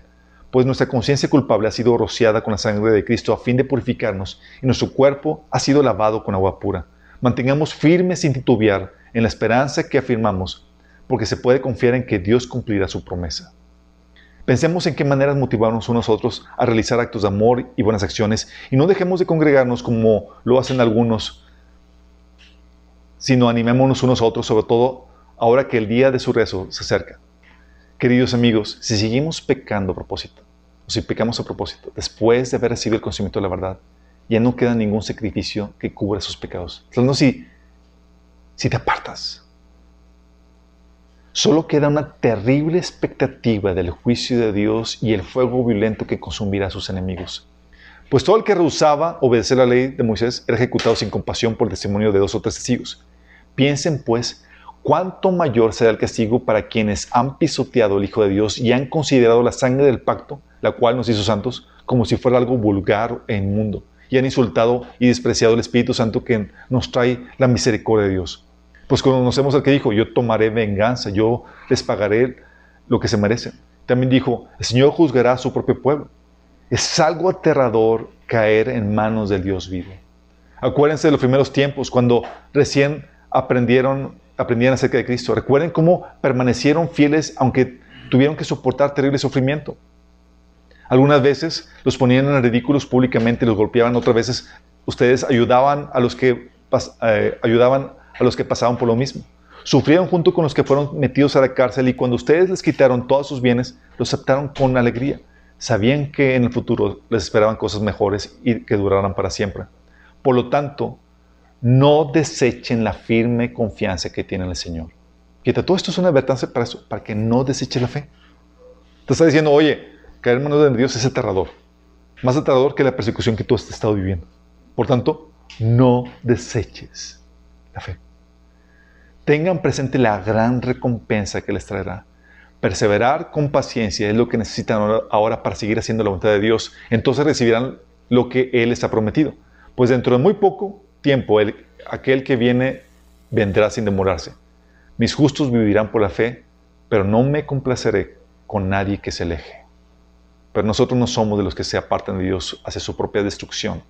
pues nuestra conciencia culpable ha sido rociada con la sangre de Cristo a fin de purificarnos y nuestro cuerpo ha sido lavado con agua pura. Mantengamos firmes sin titubear en la esperanza que afirmamos, porque se puede confiar en que Dios cumplirá su promesa. Pensemos en qué maneras motivarnos unos a otros a realizar actos de amor y buenas acciones y no dejemos de congregarnos como lo hacen algunos, sino animémonos unos a otros, sobre todo ahora que el día de su rezo se acerca. Queridos amigos, si seguimos pecando a propósito, o si pecamos a propósito, después de haber recibido el conocimiento de la verdad, ya no queda ningún sacrificio que cubra esos pecados. No si, si te apartas. Solo queda una terrible expectativa del juicio de Dios y el fuego violento que consumirá a sus enemigos. Pues todo el que rehusaba obedecer la ley de Moisés era ejecutado sin compasión por el testimonio de dos o tres testigos. Piensen, pues, cuánto mayor será el castigo para quienes han pisoteado el Hijo de Dios y han considerado la sangre del pacto, la cual nos hizo santos, como si fuera algo vulgar e inmundo, y han insultado y despreciado el Espíritu Santo que nos trae la misericordia de Dios. Pues conocemos al que dijo, yo tomaré venganza, yo les pagaré lo que se merecen. También dijo, el Señor juzgará a su propio pueblo. Es algo aterrador caer en manos del Dios vivo. Acuérdense de los primeros tiempos, cuando recién aprendieron, aprendían acerca de Cristo. Recuerden cómo permanecieron fieles aunque tuvieron que soportar terrible sufrimiento. Algunas veces los ponían en ridículos públicamente, los golpeaban, otras veces ustedes ayudaban a los que, eh, ayudaban a los que pasaban por lo mismo. Sufrieron junto con los que fueron metidos a la cárcel y cuando ustedes les quitaron todos sus bienes, los aceptaron con alegría. Sabían que en el futuro les esperaban cosas mejores y que duraran para siempre. Por lo tanto, no desechen la firme confianza que tienen en el Señor. Fíjate, todo esto es una advertencia para eso, para que no deseches la fe. Te está diciendo, oye, caer en manos de Dios es aterrador. Más aterrador que la persecución que tú has estado viviendo. Por tanto, no deseches la fe. Tengan presente la gran recompensa que les traerá. Perseverar con paciencia es lo que necesitan ahora para seguir haciendo la voluntad de Dios. Entonces recibirán lo que Él les ha prometido. Pues dentro de muy poco tiempo, aquel que viene vendrá sin demorarse. Mis justos vivirán por la fe, pero no me complaceré con nadie que se aleje. Pero nosotros no somos de los que se apartan de Dios hacia su propia destrucción.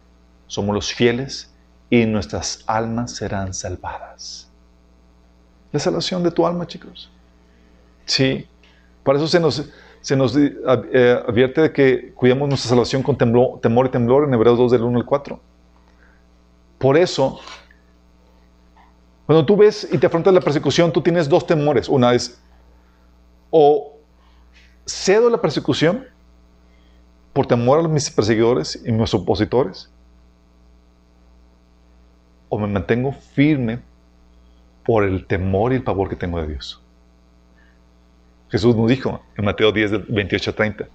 Somos los fieles y nuestras almas serán salvadas. La salvación de tu alma, chicos. Sí. Para eso se nos, se nos eh, advierte de que cuidemos nuestra salvación con temor y temblor en Hebreos 2 del 1 al 4. Por eso, cuando tú ves y te afrontas la persecución, tú tienes dos temores. Una es, o cedo la persecución por temor a mis perseguidores y mis opositores, o me mantengo firme por el temor y el pavor que tengo de Dios. Jesús nos dijo en Mateo 10, 28 a 30,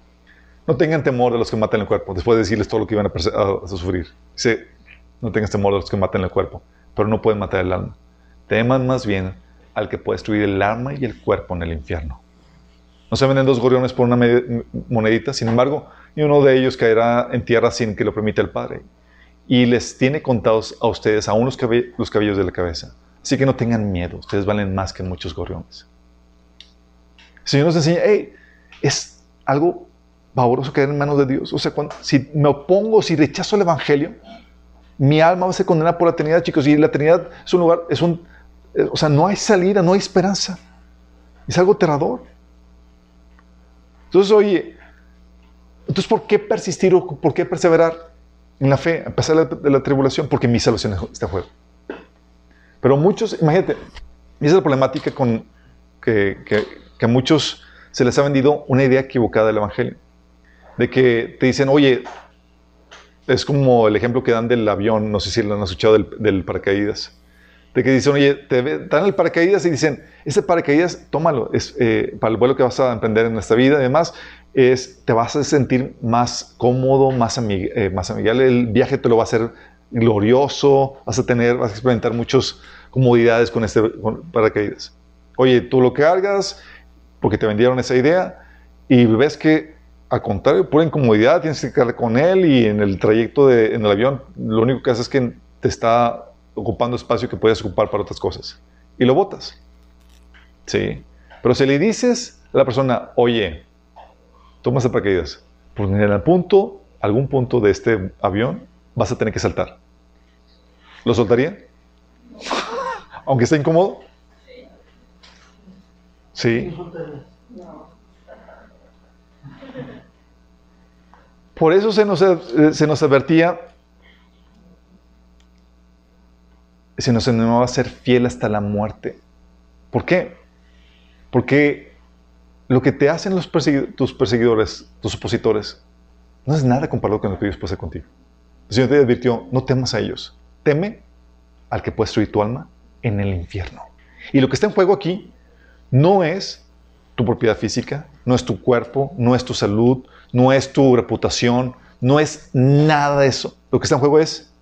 no tengan temor de los que matan el cuerpo, después de decirles todo lo que iban a, a sufrir. Dice, no tengas temor de los que matan el cuerpo, pero no pueden matar el alma. Teman más bien al que puede destruir el alma y el cuerpo en el infierno. No se venden dos gorriones por una monedita, sin embargo, y uno de ellos caerá en tierra sin que lo permita el Padre. Y les tiene contados a ustedes aún los, los cabellos de la cabeza. Así que no tengan miedo, ustedes valen más que muchos gorriones. El Señor nos enseña, hey, es algo pavoroso caer en manos de Dios. O sea, cuando, si me opongo, si rechazo el Evangelio, mi alma va a ser condenada por la eternidad, chicos. Y la eternidad es un lugar, es un, eh, o sea, no hay salida, no hay esperanza. Es algo aterrador. Entonces, oye, entonces, ¿por qué persistir o por qué perseverar en la fe a pesar de la, tribulación? Porque mi salvación está a juego. Pero muchos, imagínate, esa es la problemática con que, que a muchos se les ha vendido una idea equivocada del Evangelio. De que te dicen, oye, es como el ejemplo que dan del avión, no sé si lo han escuchado del, paracaídas. De que dicen, oye, te dan el paracaídas y dicen, ese paracaídas, tómalo, es eh, para el vuelo que vas a emprender en esta vida. Además, es, te vas a sentir más cómodo, más, eh, más amigable. El viaje te lo va a hacer glorioso, vas a tener, vas a experimentar muchas comodidades con este paracaídas. Oye, tú lo cargas porque te vendieron esa idea y ves que al contrario, pura incomodidad, tienes que quedar con él y en el trayecto de, en el avión lo único que hace es que te está ocupando espacio que puedes ocupar para otras cosas. Y lo botas. Sí. Pero si le dices a la persona, oye, toma ese paracaídas, pues en el punto, algún punto de este avión vas a tener que saltar. ¿Lo soltaría? Aunque esté incómodo. Sí. Por eso se nos, eh, se nos advertía, se nos animaba a ser fiel hasta la muerte. ¿Por qué? Porque lo que te hacen tus perseguidores, tus opositores, no es nada comparado con lo que Dios puede hacer contigo. El Señor te advirtió, no temas a ellos, teme al que puede destruir tu alma en el infierno. Y lo que está en juego aquí no es tu propiedad física, no es tu cuerpo, no es tu salud, no es tu reputación, No es nada de eso. Lo que está en juego es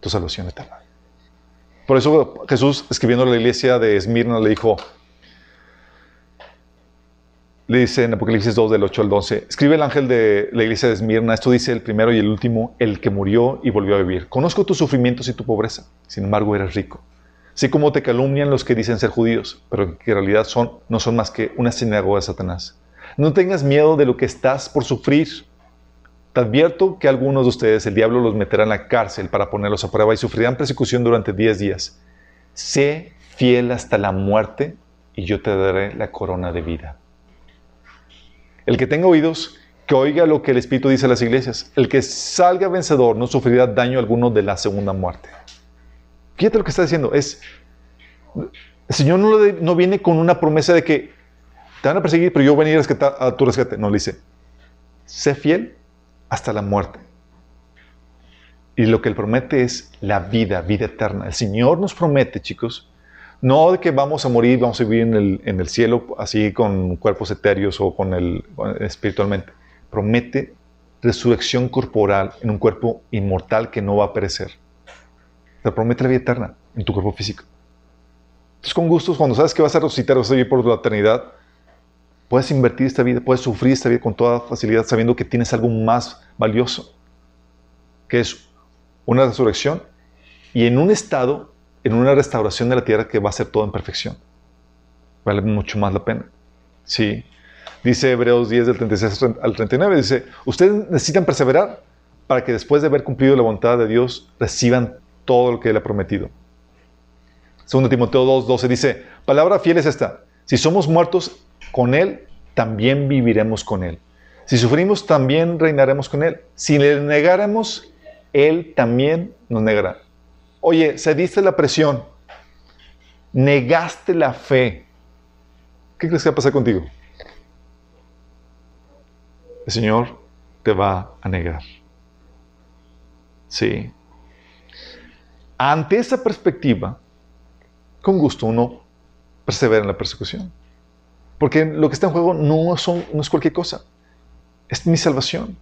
tu salvación eterna. Por eso Jesús, escribiendo a la iglesia de Esmirna, le dijo, le dice en Apocalipsis 2 del 8 al 12, escribe el ángel de la iglesia de Esmirna, esto dice el primero y el último, el que murió y volvió a vivir. Conozco tus sufrimientos y tu pobreza, sin embargo eres rico. Así como te calumnian los que dicen ser judíos, pero que en realidad son, no son más que una sinagoga de Satanás. No tengas miedo de lo que estás por sufrir. Te advierto que algunos de ustedes el diablo los meterá en la cárcel para ponerlos a prueba y sufrirán persecución durante 10 días. Sé fiel hasta la muerte y yo te daré la corona de vida. El que tenga oídos, que oiga lo que el Espíritu dice a las iglesias. El que salga vencedor no sufrirá daño alguno de la segunda muerte. Fíjate lo que está diciendo. Es, el Señor no, no viene con una promesa de que te van a perseguir, pero yo voy a venir a, rescatar, tu rescate. No, le dice, sé fiel hasta la muerte. Y lo que Él promete es la vida, vida eterna. El Señor nos promete, chicos, no de que vamos a morir, vamos a vivir en el, en el cielo así con cuerpos etéreos o con el, espiritualmente. Promete resurrección corporal en un cuerpo inmortal que no va a perecer. Te promete la vida eterna en tu cuerpo físico. Entonces, con gustos, cuando sabes que vas a resucitar, vas a vivir por la eternidad, puedes invertir esta vida, puedes sufrir esta vida con toda facilidad, sabiendo que tienes algo más valioso, que es una resurrección y en un estado en una restauración de la tierra que va a ser todo en perfección. Vale mucho más la pena. Sí. Dice Hebreos 10 del 36 al 39, dice, ustedes necesitan perseverar para que después de haber cumplido la voluntad de Dios reciban todo lo que Él ha prometido. Segundo Timoteo 2, 12 dice, palabra fiel es esta, si somos muertos con Él, también viviremos con Él. Si sufrimos, también reinaremos con Él. Si le negáramos, Él también nos negará. Oye, cediste la presión, negaste la fe. ¿Qué crees que va a pasar contigo? El Señor te va a negar. Sí. Ante esa perspectiva, con gusto uno persevera en la persecución. Porque lo que está en juego no, es cualquier cosa. Es mi salvación.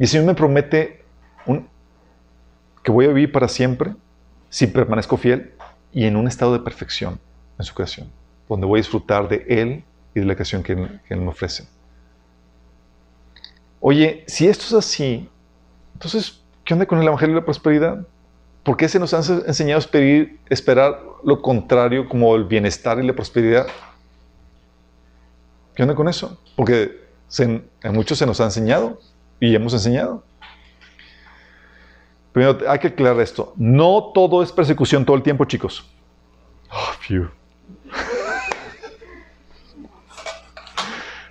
Y el Señor me promete que voy a vivir para siempre si permanezco fiel y en un estado de perfección en su creación, donde voy a disfrutar de Él y de la creación que Él, me ofrece. Oye, si esto es así, entonces, ¿qué onda con el Evangelio de la Prosperidad? ¿Por qué se nos han enseñado a esperar lo contrario como el bienestar y la prosperidad? ¿Qué onda con eso? Porque a muchos se nos ha enseñado y hemos enseñado. Primero, hay que aclarar esto. No todo es persecución todo el tiempo, chicos. Oh,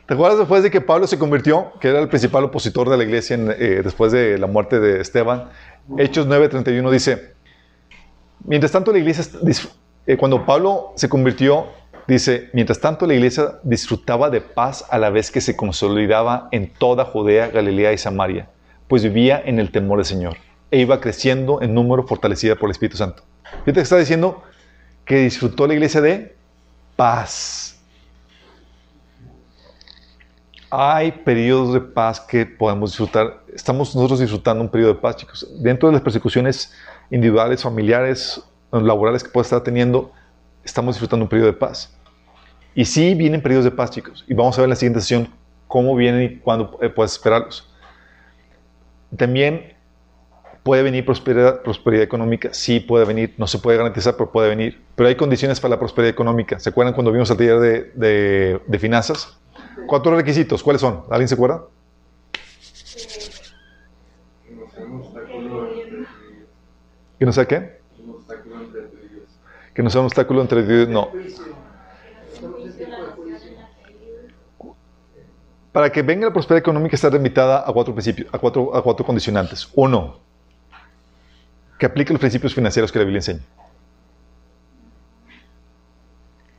¿Te acuerdas después de que Pablo se convirtió, que era el principal opositor de la iglesia eh, después de la muerte de Esteban? Hechos 9:31 dice, mientras tanto la iglesia, eh, cuando Pablo se convirtió, dice, mientras tanto la iglesia disfrutaba de paz a la vez que se consolidaba en toda Judea, Galilea y Samaria, pues vivía en el temor del Señor e iba creciendo en número fortalecida por el Espíritu Santo. Fíjate que está diciendo que disfrutó la iglesia de paz. Hay periodos de paz que podemos disfrutar. Estamos nosotros disfrutando un periodo de paz, chicos. Dentro de las persecuciones individuales, familiares, laborales que pueda estar teniendo, estamos disfrutando un periodo de paz. Y sí vienen periodos de paz, chicos. Y vamos a ver en la siguiente sesión cómo vienen y cuándo eh, puedes esperarlos. También ¿Puede venir prosperidad, prosperidad económica? Sí, puede venir. No se puede garantizar, pero puede venir. Pero hay condiciones para la prosperidad económica. ¿Se acuerdan cuando vimos el taller de, finanzas? Cuatro requisitos. ¿Cuáles son? ¿Alguien se acuerda? ¿Que no sea qué? Que no sea un obstáculo entre Dios. No. Para que venga la prosperidad económica está limitada a cuatro principios, a cuatro, a cuatro condicionantes. Uno, que aplique los principios financieros que la Biblia enseña.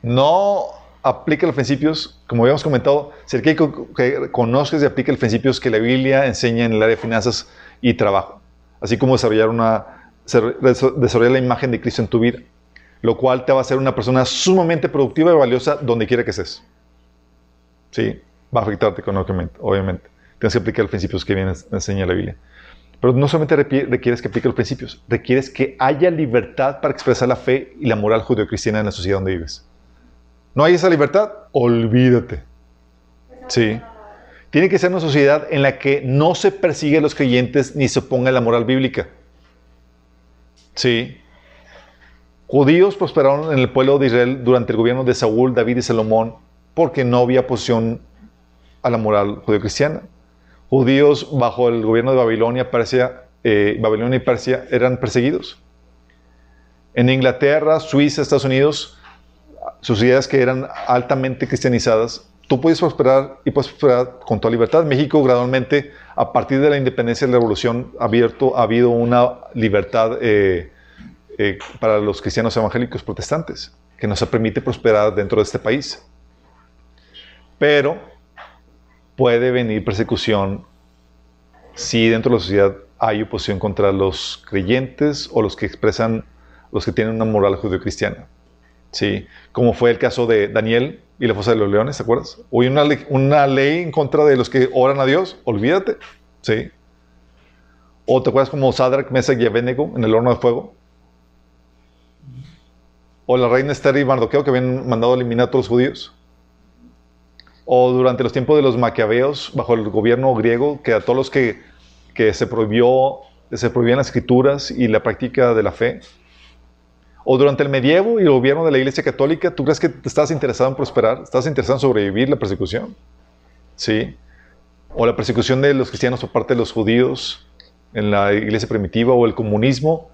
No aplica los principios, como habíamos comentado, si que, que conozcas y aplique los principios que la Biblia enseña en el área de finanzas y trabajo, así como desarrollar, una, desarrollar la imagen de Cristo en tu vida, lo cual te va a hacer una persona sumamente productiva y valiosa donde quiera que estés. Sí, va a afectarte económicamente, obviamente. Tienes que aplicar los principios que viene enseña la Biblia. Pero no solamente requieres que aplique los principios, requieres que haya libertad para expresar la fe y la moral judeocristiana en la sociedad donde vives. ¿No hay esa libertad? Olvídate. Sí. Tiene que ser una sociedad en la que no se persigue a los creyentes ni se oponga a la moral bíblica. Sí. Judíos prosperaron en el pueblo de Israel durante el gobierno de Saúl, David y Salomón porque no había oposición a la moral judeocristiana. Judíos bajo el gobierno de Babilonia, Persia, eh, Babilonia y Persia eran perseguidos. En Inglaterra, Suiza, Estados Unidos, sociedades que eran altamente cristianizadas, tú puedes prosperar y puedes prosperar con toda libertad. México gradualmente, a partir de la independencia y la revolución, abierto, ha habido una libertad eh, eh, para los cristianos evangélicos protestantes, que nos permite prosperar dentro de este país. Pero puede venir persecución si dentro de la sociedad hay oposición contra los creyentes o los que expresan, los que tienen una moral judio-cristiana. ¿Sí? Como fue el caso de Daniel y la fosa de los leones, ¿te acuerdas? Hubo una, una ley en contra de los que oran a Dios, olvídate. ¿Sí? ¿O te acuerdas como Sadrach, Mesach y Abednego en el horno de fuego? ¿O la reina Esther y Mardoqueo que habían mandado eliminar a todos los judíos? O durante los tiempos de los maquiaveos, bajo el gobierno griego, que a todos los que, se prohibió, se prohibían las escrituras y la práctica de la fe, o durante el medievo y el gobierno de la Iglesia Católica, ¿tú crees que estás interesado en prosperar? ¿Estás interesado en sobrevivir la persecución? ¿Sí? O la persecución de los cristianos por parte de los judíos en la Iglesia primitiva, o el comunismo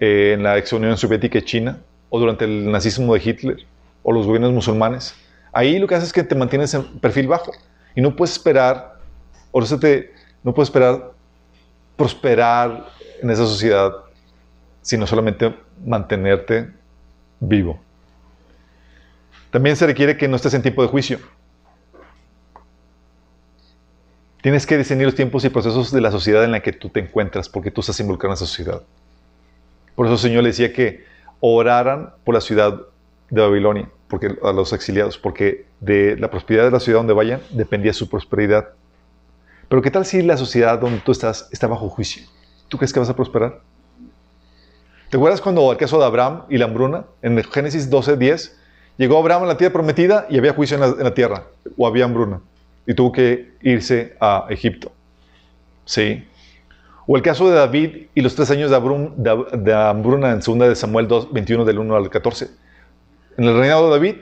eh, en la ex Unión Soviética y China, o durante el nazismo de Hitler, o los gobiernos musulmanes. Ahí lo que hace es que te mantienes en perfil bajo y no puedes esperar, o sea, te, no puedes esperar prosperar en esa sociedad, sino solamente mantenerte vivo. También se requiere que no estés en tiempo de juicio. Tienes que diseñar los tiempos y procesos de la sociedad en la que tú te encuentras, porque tú estás involucrado en esa sociedad. Por eso el Señor le decía que oraran por la ciudad de Babilonia porque, a los exiliados, porque de la prosperidad de la ciudad donde vayan dependía su prosperidad. Pero ¿qué tal si la sociedad donde tú estás está bajo juicio? ¿Tú crees que vas a prosperar? ¿Te acuerdas cuando el caso de Abraham y la hambruna? En Génesis 12, 10, llegó Abraham a la tierra prometida y había juicio en la, tierra, o había hambruna, y tuvo que irse a Egipto. ¿Sí? O el caso de David y los tres años de, hambruna en 2 de Samuel 2, 21 del 1 al 14 en el reinado de David,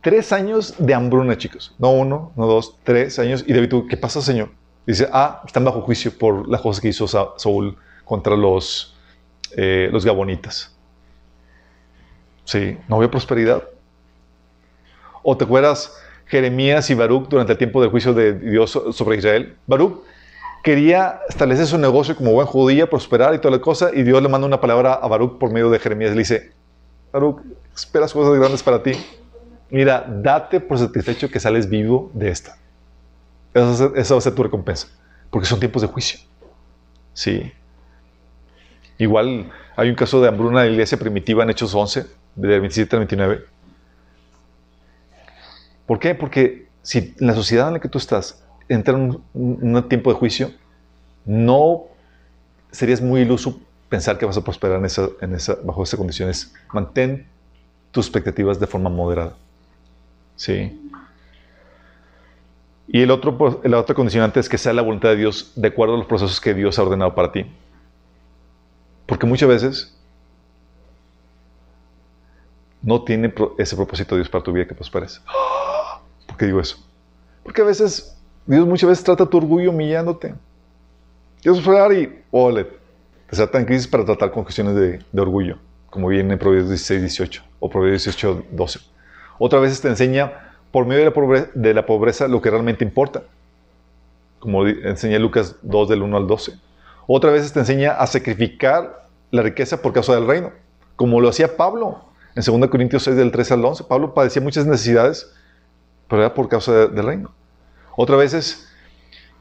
tres años de hambruna, chicos. No uno, no dos, tres años. Y David ¿qué pasa, Señor? Dice, ah, están bajo juicio por las cosas que hizo Saúl contra los, eh, los gabonitas. Sí, no había prosperidad. ¿O te acuerdas Jeremías y Baruch durante el tiempo del juicio de Dios sobre Israel? Baruch quería establecer su negocio como buen judía, prosperar y toda la cosa, y Dios le manda una palabra a Baruch por medio de Jeremías. Le dice, Baruch, esperas cosas grandes para ti. Mira, date por satisfecho que sales vivo de esta. Esa, va a ser tu recompensa. Porque son tiempos de juicio. Sí. Igual hay un caso de hambruna en la iglesia primitiva en Hechos 11, del 27 al 29. ¿Por qué? Porque si en la sociedad en la que tú estás entra un, un tiempo de juicio, no serías muy iluso pensar que vas a prosperar en esa, en esa, bajo esas condiciones. Mantén tus expectativas de forma moderada. ¿Sí? Y el otro, la otra condicionante es que sea la voluntad de Dios de acuerdo a los procesos que Dios ha ordenado para ti. Porque muchas veces no tiene ese propósito Dios para tu vida que prosperes. ¿Por qué digo eso? Porque a veces, Dios muchas veces trata tu orgullo humillándote. Dios prosperar y, ole, te en crisis para tratar con cuestiones de, orgullo, como viene en Proverbios 16, 18 o Proverbios 18, 12. Otra vez te enseña por medio de la, pobreza, de la pobreza lo que realmente importa, como enseña Lucas 2 del 1 al 12. Otra vez te enseña a sacrificar la riqueza por causa del reino, como lo hacía Pablo en 2 Corintios 6 del 3 al 11. Pablo padecía muchas necesidades, pero era por causa del reino. Otra vez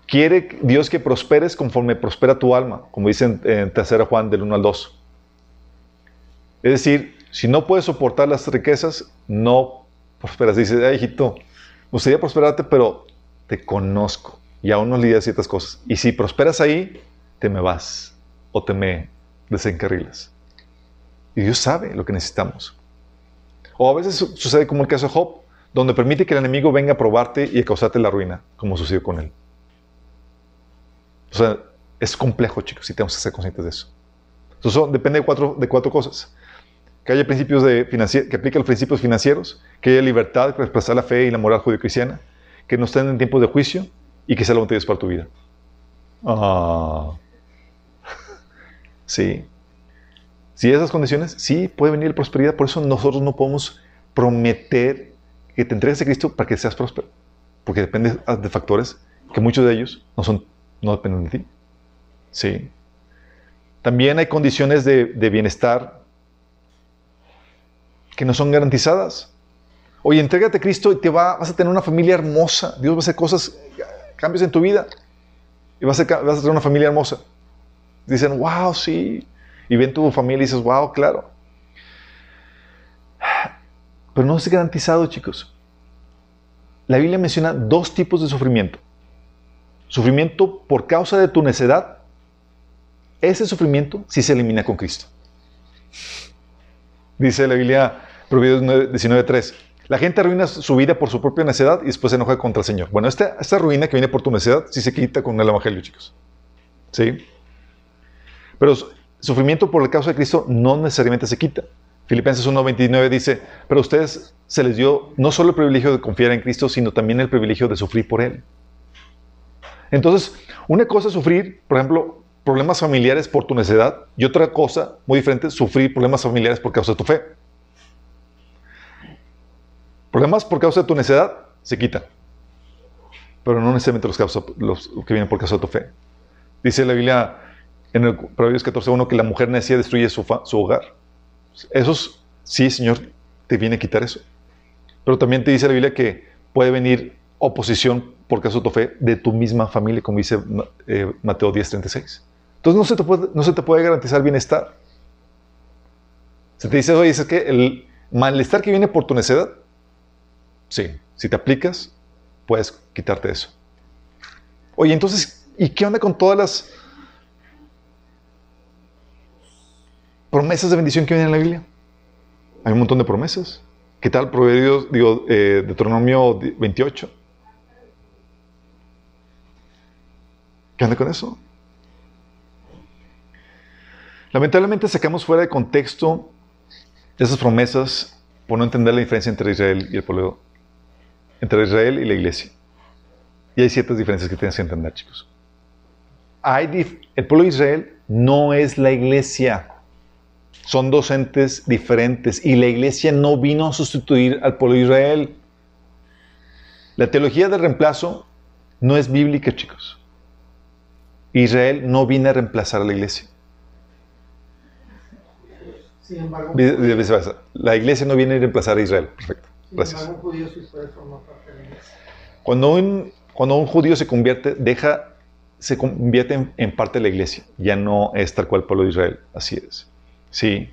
Quiere Dios que prosperes conforme prospera tu alma, como dice en, 3 Juan del 1 al 2. Es decir, si no puedes soportar las riquezas, no prosperas. Dice, ay, hijito, gustaría prosperarte, pero te conozco. y aún nos lidia ciertas cosas. Y si prosperas ahí, te me vas o te me desencarrilas. Y Dios sabe lo que necesitamos. O a veces sucede como el caso de Job, donde permite que el enemigo venga a probarte y a causarte la ruina, como sucedió con él. O sea, es complejo, chicos, y tenemos que ser conscientes de eso. Entonces, depende de cuatro, de cuatro cosas. Que haya principios de que aplique los principios financieros, que haya libertad para expresar la fe y la moral judío-cristiana, que no estén en tiempos de juicio y que sea la voluntad para tu vida. Ah. Sí. Si esas condiciones, sí, puede venir la prosperidad. Por eso nosotros no podemos prometer que te entregues a Cristo para que seas próspero. Porque depende de factores que muchos de ellos no, son, no dependen de ti. Sí. También hay condiciones de, bienestar que no son garantizadas. Oye, entrégate a Cristo y te va, vas a tener una familia hermosa. Dios va a hacer cosas, cambios en tu vida. Y vas a, vas a tener una familia hermosa. Dicen, wow, sí. Y ven tu familia y dices, wow, claro. Pero no es garantizado, chicos. La Biblia menciona dos tipos de sufrimiento. Sufrimiento por causa de tu necedad ese sufrimiento sí se elimina con Cristo. Dice la Biblia, Proverbios 19.3. La gente arruina su vida por su propia necedad y después se enoja contra el Señor. Bueno, esta, esta ruina que viene por tu necedad sí se quita con el Evangelio, chicos. ¿Sí? Pero sufrimiento por la causa de Cristo no necesariamente se quita. Filipenses 1.29 dice, pero a ustedes se les dio no solo el privilegio de confiar en Cristo, sino también el privilegio de sufrir por Él. Entonces, una cosa es sufrir, por ejemplo, problemas familiares por tu necedad y otra cosa muy diferente, sufrir problemas familiares por causa de tu fe. Problemas por causa de tu necedad se quitan, pero no necesariamente los, los que vienen por causa de tu fe. Dice la Biblia en el Proverbios 14.1 que la mujer necia destruye su, su hogar. Esos, sí, Señor, te viene a quitar eso. Pero también te dice la Biblia que puede venir oposición por causa de tu fe de tu misma familia, como dice eh, Mateo 10.36. Entonces no se te puede, no se te puede garantizar bienestar. Se te dice, oye, es que el malestar que viene por tu necedad, sí, si te aplicas, puedes quitarte eso. Oye, entonces, ¿y qué onda con todas las promesas de bendición que vienen en la Biblia? Hay un montón de promesas. ¿Qué tal Proverbios, digo, eh, Deuteronomio 28? ¿Qué onda con eso? Lamentablemente sacamos fuera de contexto esas promesas por no entender la diferencia entre Israel y el pueblo, entre Israel y la iglesia. Y hay ciertas diferencias que tienes que entender, chicos. Hay el pueblo de Israel no es la iglesia. Son dos entes diferentes y la iglesia no vino a sustituir al pueblo de Israel. La teología del reemplazo no es bíblica, chicos. Israel no viene a reemplazar a la iglesia. La iglesia no viene a reemplazar a Israel. Perfecto. Gracias. Cuando un, cuando un judío se convierte, deja, se convierte en, parte de la iglesia. Ya no es tal cual el pueblo de Israel. Así es. Sí.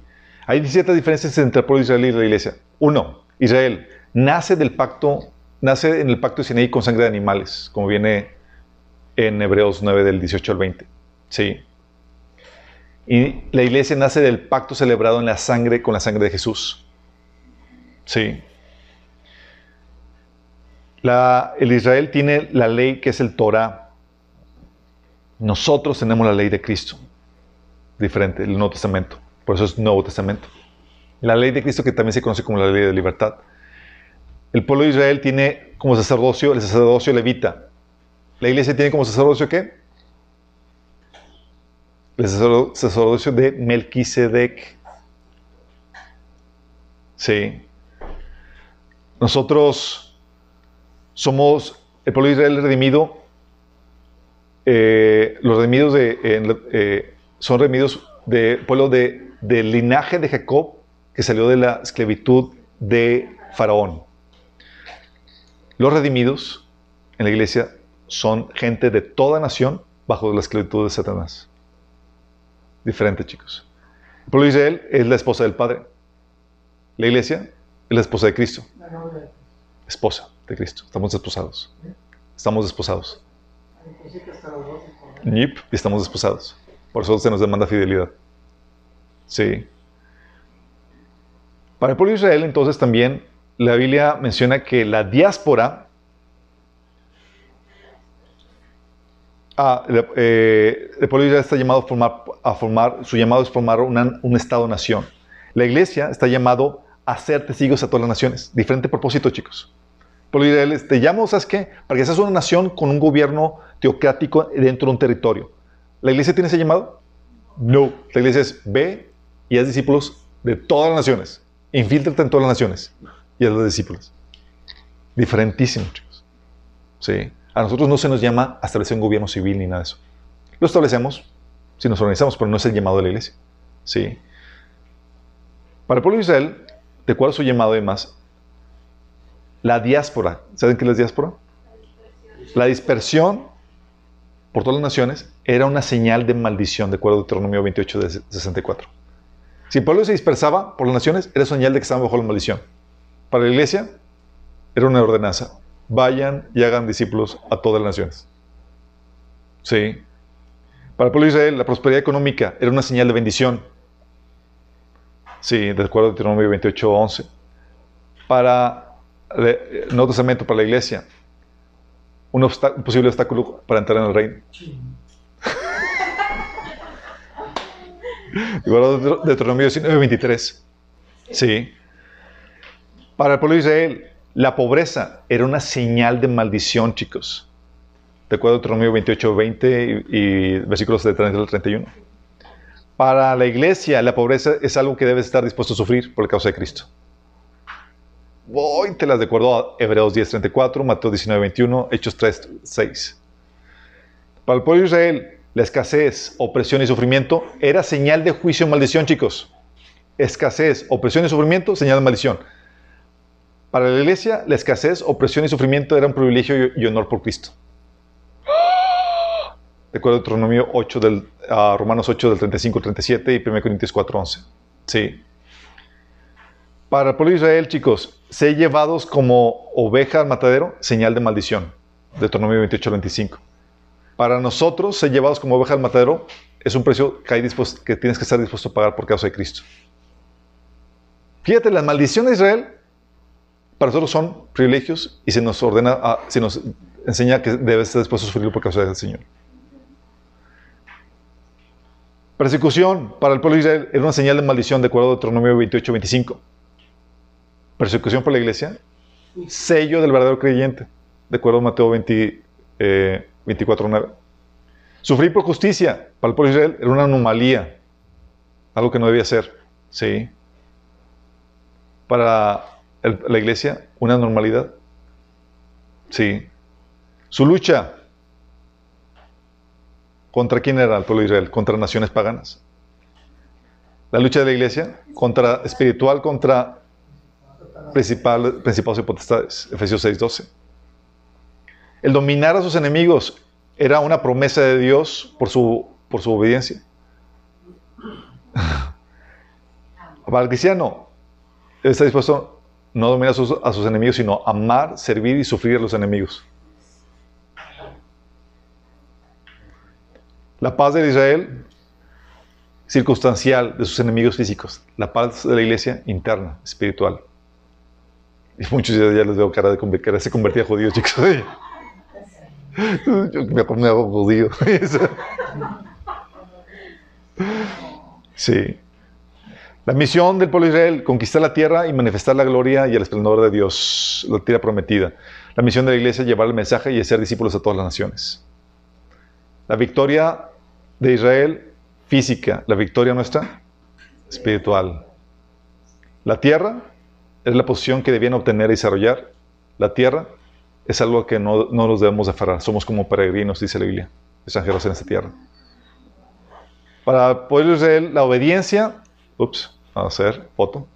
Hay ciertas diferencias entre el pueblo de Israel y la iglesia. Uno, Israel nace del pacto, nace en el pacto de Sinaí con sangre de animales, como viene en Hebreos 9 del 18 al 20. Sí. Y la iglesia nace del pacto celebrado en la sangre con la sangre de Jesús. Sí. El Israel tiene la ley que es el Torah. Nosotros tenemos la ley de Cristo. Diferente, el Nuevo Testamento. Por eso es Nuevo Testamento. La ley de Cristo que también se conoce como la ley de libertad. El pueblo de Israel tiene como sacerdocio el sacerdocio levita. La iglesia tiene como sacerdocio qué? el sacerdocio de Melquisedec. Sí. Nosotros somos el pueblo de Israel redimido. Eh, los redimidos de, eh, son redimidos del pueblo de, del linaje de Jacob que salió de la esclavitud de Faraón. Los redimidos en la iglesia son gente de toda nación bajo la esclavitud de Satanás diferente, chicos. El pueblo de Israel es la esposa del Padre. La iglesia es la esposa de Cristo. Esposa de Cristo. Estamos desposados. Estamos desposados. Yep, estamos desposados. Por eso se nos demanda fidelidad. Sí. Para el pueblo de Israel, entonces, también la Biblia menciona que la diáspora, ah, eh, el pueblo de Israel está llamado a formar, a formar su llamado es formar un Estado-nación. La iglesia está llamado a ser testigos a todas las naciones. Diferente propósito, chicos. Israel te llamo, ¿sabes qué? Para que seas una nación con un gobierno teocrático dentro de un territorio. ¿La iglesia tiene ese llamado? No. La iglesia es ve y haz discípulos de todas las naciones. Infíltrate en todas las naciones y a los discípulos. Diferentísimo, chicos. Sí. A nosotros no se nos llama a establecer un gobierno civil ni nada de eso. Lo establecemos si nos organizamos, pero no es el llamado de la iglesia. Sí. Para el pueblo de Israel, de cuál es su llamado además, la diáspora. ¿Saben qué es la diáspora? La dispersión por todas las naciones era una señal de maldición, de acuerdo a Deuteronomio 28 de 64. Si el pueblo se dispersaba por las naciones, era señal de que estaban bajo la maldición. Para la iglesia, era una ordenanza. Vayan y hagan discípulos a todas las naciones. Sí. Para el pueblo de Israel, la prosperidad económica era una señal de bendición. Sí, de acuerdo a Deuteronomio 28, 11. Para el Nuevo Testamento, para la iglesia, un, posible obstáculo para entrar en el reino. Igual de Deuteronomio 19, 23. Sí. Para el pueblo de Israel, la pobreza era una señal de maldición, chicos. De acuerdo a Deuteronomio 28, 20 y, versículos de 30 al 31. Para la iglesia, la pobreza es algo que debes estar dispuesto a sufrir por la causa de Cristo. Voy, te las de acuerdo a Hebreos 10, 34, Mateo 19, 21, Hechos 3, 6. Para el pueblo de Israel, la escasez, opresión y sufrimiento era señal de juicio y maldición, chicos. Escasez, opresión y sufrimiento, señal de maldición. Para la iglesia, la escasez, opresión y sufrimiento era un privilegio y honor por Cristo. De acuerdo a Deuteronomio 8 del, Romanos 8 del 35 al 37 y 1 Corintios 4, 11. Sí. Para el pueblo de Israel, chicos, ser llevados como oveja al matadero, señal de maldición. Deuteronomio 28 al 25. Para nosotros, ser llevados como ovejas al matadero es un precio que, hay que tienes que estar dispuesto a pagar por causa de Cristo. Fíjate, la maldición de Israel para nosotros son privilegios y se nos ordena, se nos enseña que debes estar dispuesto a sufrir por causa del Señor. Persecución para el pueblo de Israel era una señal de maldición de acuerdo a Deuteronomio 28-25. Persecución por la iglesia, sello del verdadero creyente, de acuerdo a Mateo 20, 24.9. Sufrir por justicia para el pueblo de Israel era una anomalía, algo que no debía ser. Sí. Para la iglesia, una normalidad. Sí. Su lucha. ¿Contra quién era el pueblo de Israel? Contra naciones paganas. La lucha de la iglesia contra espiritual contra principal, principados y potestades. Efesios 6:12. El dominar a sus enemigos era una promesa de Dios por su, por su obediencia. Para el cristiano, él está dispuesto no a dominar a sus, a sus enemigos, sino amar, servir y sufrir a los enemigos. La paz de Israel, circunstancial de sus enemigos físicos. La paz de la iglesia interna, espiritual. Y muchos ya, les veo cara de que se convertía a judíos, chicos. Yo me, me hago judío. sí. La misión del pueblo de Israel, conquistar la tierra y manifestar la gloria y el esplendor de Dios, la tierra prometida. La misión de la iglesia, llevar el mensaje y ser discípulos a todas las naciones. La victoria de Israel, física. La victoria nuestra, espiritual. La tierra es la posición que debían obtener y desarrollar. La tierra es algo que no, no nos debemos aferrar. Somos como peregrinos, dice la Biblia, extranjeros en esta tierra. Para el pueblo de Israel, la obediencia, ups, a hacer foto.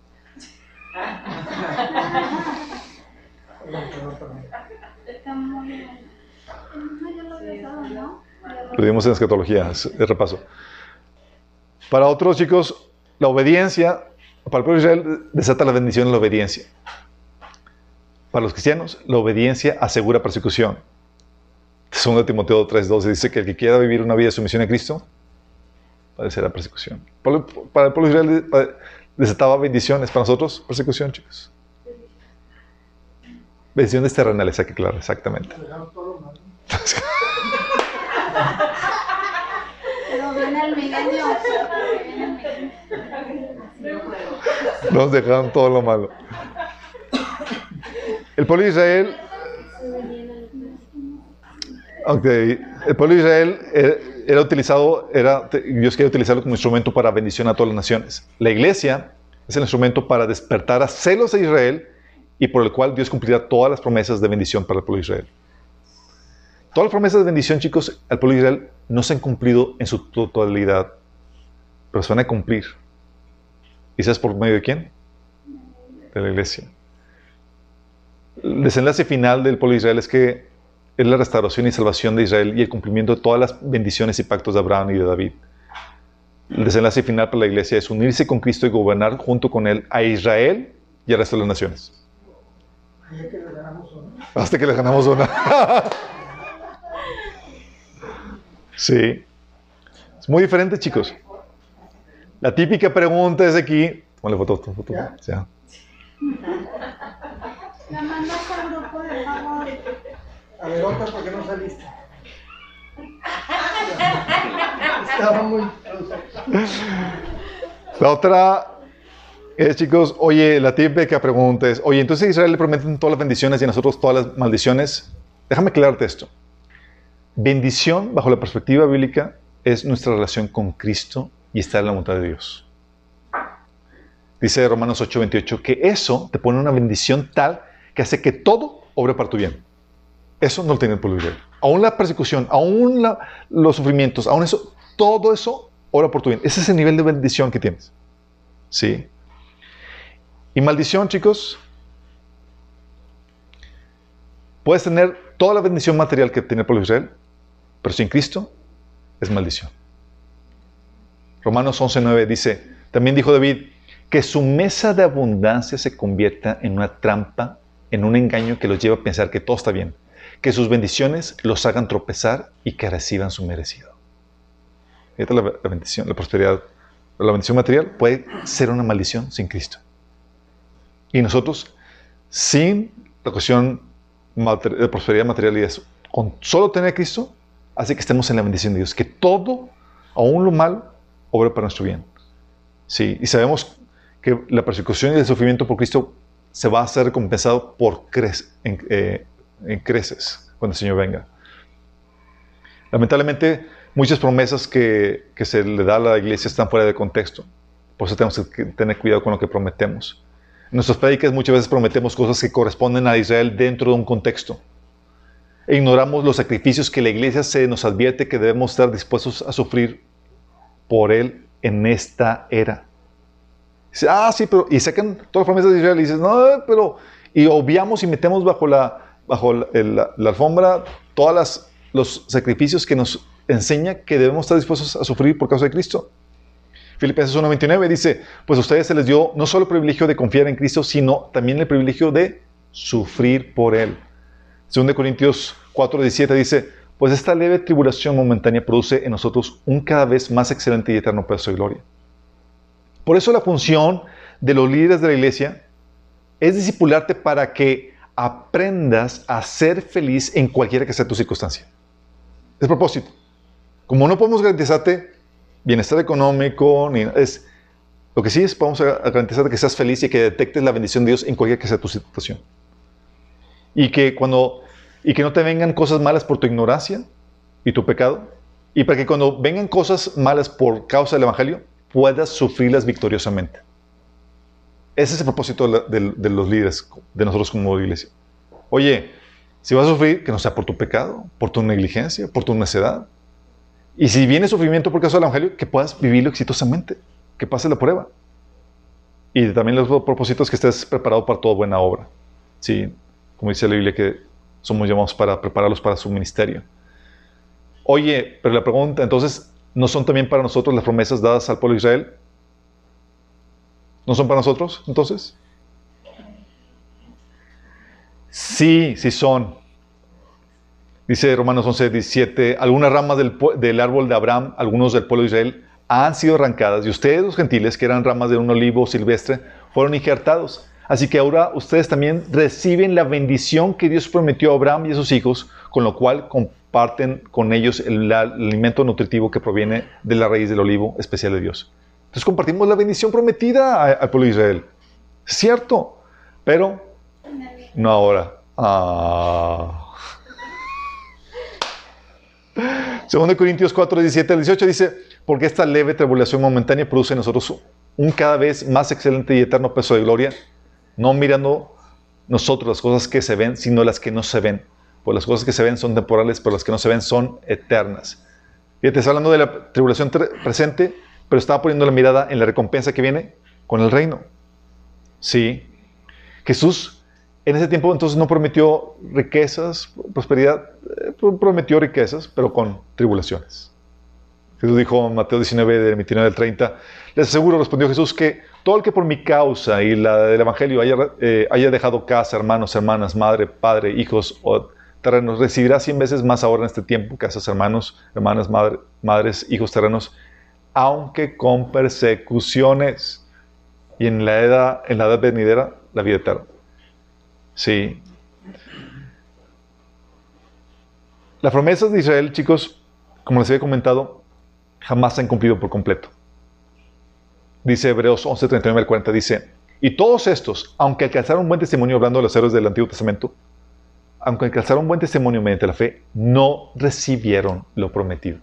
Lo vimos en escatología, es repaso. Para otros chicos, la obediencia, para el pueblo Israel, desata la bendición en la obediencia. Para los cristianos, la obediencia asegura persecución. Segundo Timoteo 3.12 dice que el que quiera vivir una vida de sumisión a Cristo padecerá persecución. Para el pueblo Israel desataba bendiciones, para nosotros persecución, chicos. Bendiciones terrenales, hay que claro, exactamente. Pero viene el milenio. Nos dejaron todo lo malo. El pueblo de Israel, aunque el pueblo de Israel era, utilizado, era, Dios quería utilizarlo como instrumento para bendición a todas las naciones. La iglesia es el instrumento para despertar a celos de Israel y por el cual Dios cumplirá todas las promesas de bendición para el pueblo de Israel. Todas las promesas de bendición, chicos, al pueblo de Israel no se han cumplido en su totalidad, pero se van a cumplir. ¿Y por medio de quién? De la iglesia. El desenlace final del pueblo de Israel es que es la restauración y salvación de Israel y el cumplimiento de todas las bendiciones y pactos de Abraham y de David. El desenlace final para la iglesia es unirse con Cristo y gobernar junto con Él a Israel y al resto de las naciones. Hasta que le ganamos una. sí. Es muy diferente, chicos. La típica pregunta es aquí. Ponle foto, foto, foto. ¿Ya? La mandas al grupo de favor. A ver, otra, ¿por qué no saliste? Estaba muy. La otra es, chicos, oye, la típica pregunta es, oye, entonces a Israel le prometen todas las bendiciones y a nosotros todas las maldiciones. Déjame aclararte esto. Bendición, bajo la perspectiva bíblica, es nuestra relación con Cristo y estar en la voluntad de Dios. Dice Romanos 8:28 que eso te pone una bendición tal que hace que todo obre para tu bien. Eso no lo tiene el pueblo de Aún la persecución, aún los sufrimientos, aún eso, todo eso obra por tu bien. Ese es el nivel de bendición que tienes. ¿Sí? Y maldición, chicos, puedes tener toda la bendición material que tiene el pueblo de Israel, pero sin Cristo es maldición. Romanos 11:9 dice, también dijo David, que su mesa de abundancia se convierta en una trampa, en un engaño que los lleva a pensar que todo está bien que sus bendiciones los hagan tropezar y que reciban su merecido. Esta la, bendición, la prosperidad, la bendición material puede ser una maldición sin Cristo. Y nosotros, sin la cuestión de prosperidad material y eso, con solo tener a Cristo, hace que estemos en la bendición de Dios, que todo, aún lo malo, obre para nuestro bien. Sí, y sabemos que la persecución y el sufrimiento por Cristo se va a ser recompensado por crecer, eh, en creces cuando el Señor venga. Lamentablemente, muchas promesas que, que, se le da a la iglesia están fuera de contexto. Por eso tenemos que tener cuidado con lo que prometemos. En nuestras prédicas muchas veces prometemos cosas que corresponden a Israel dentro de un contexto. E ignoramos los sacrificios que la iglesia se nos advierte que debemos estar dispuestos a sufrir por Él en esta era. Dice, ah, sí, pero... Y sacan todas las promesas de Israel y dices, no, pero... Y obviamos y metemos bajo la, bajo la, alfombra todos los sacrificios que nos enseña que debemos estar dispuestos a sufrir por causa de Cristo. Filipenses 1.29 dice, pues a ustedes se les dio no solo el privilegio de confiar en Cristo, sino también el privilegio de sufrir por Él. 2 Corintios 4.17 dice, pues esta leve tribulación momentánea produce en nosotros un cada vez más excelente y eterno peso de gloria. Por eso la función de los líderes de la iglesia es discipularte para que aprendas a ser feliz en cualquiera que sea tu circunstancia. Es propósito. Como no podemos garantizarte bienestar económico, ni, es, lo que sí es, podemos garantizarte que seas feliz y que detectes la bendición de Dios en cualquiera que sea tu situación. Y que cuando y que no te vengan cosas malas por tu ignorancia y tu pecado, y para que cuando vengan cosas malas por causa del Evangelio, puedas sufrirlas victoriosamente. Ese es el propósito de, los líderes, de nosotros como iglesia. Oye, si vas a sufrir, que no sea por tu pecado, por tu negligencia, por tu necedad. Y si viene sufrimiento por causa del Evangelio, que puedas vivirlo exitosamente, que pase la prueba. Y también los propósitos que estés preparado para toda buena obra. Sí, como dice la Biblia, que somos llamados para prepararlos para su ministerio. Oye, pero la pregunta, entonces, ¿no son también para nosotros las promesas dadas al pueblo de Israel? ¿No son para nosotros entonces? Sí, sí son. Dice Romanos 11, 17, algunas ramas del, del árbol de Abraham, algunos del pueblo de Israel, han sido arrancadas y ustedes, los gentiles, que eran ramas de un olivo silvestre, fueron injertados. Así que ahora ustedes también reciben la bendición que Dios prometió a Abraham y a sus hijos, con lo cual comparten con ellos el, alimento nutritivo que proviene de la raíz del olivo especial de Dios. Entonces compartimos la bendición prometida al pueblo de Israel. Cierto, pero no ahora. Ah. 2 Corintios 4, 17 al 18 dice, porque esta leve tribulación momentánea produce en nosotros un cada vez más excelente y eterno peso de gloria, no mirando nosotros las cosas que se ven, sino las que no se ven. Pues las cosas que se ven son temporales, pero las que no se ven son eternas. Fíjate, está hablando de la tribulación presente, pero estaba poniendo la mirada en la recompensa que viene con el reino. Sí. Jesús en ese tiempo entonces no prometió riquezas, prosperidad, eh, pro- prometió riquezas, pero con tribulaciones. Jesús dijo en Mateo 19, del 29 al 30, les aseguro, respondió Jesús, que todo el que por mi causa y la del Evangelio haya, eh, haya dejado casa, hermanos, hermanas, madre, padre, hijos terrenos, recibirá cien veces más ahora en este tiempo, casas, hermanos, hermanas, madre- madres, hijos, terrenos, aunque con persecuciones y en la edad, en la edad venidera, la vida eterna. Sí. Las promesas de Israel, chicos, como les había comentado, jamás se han cumplido por completo. Dice Hebreos 11, 39 al 40, dice, y todos estos, aunque alcanzaron un buen testimonio hablando de los héroes del Antiguo Testamento, aunque alcanzaron un buen testimonio mediante la fe, no recibieron lo prometido.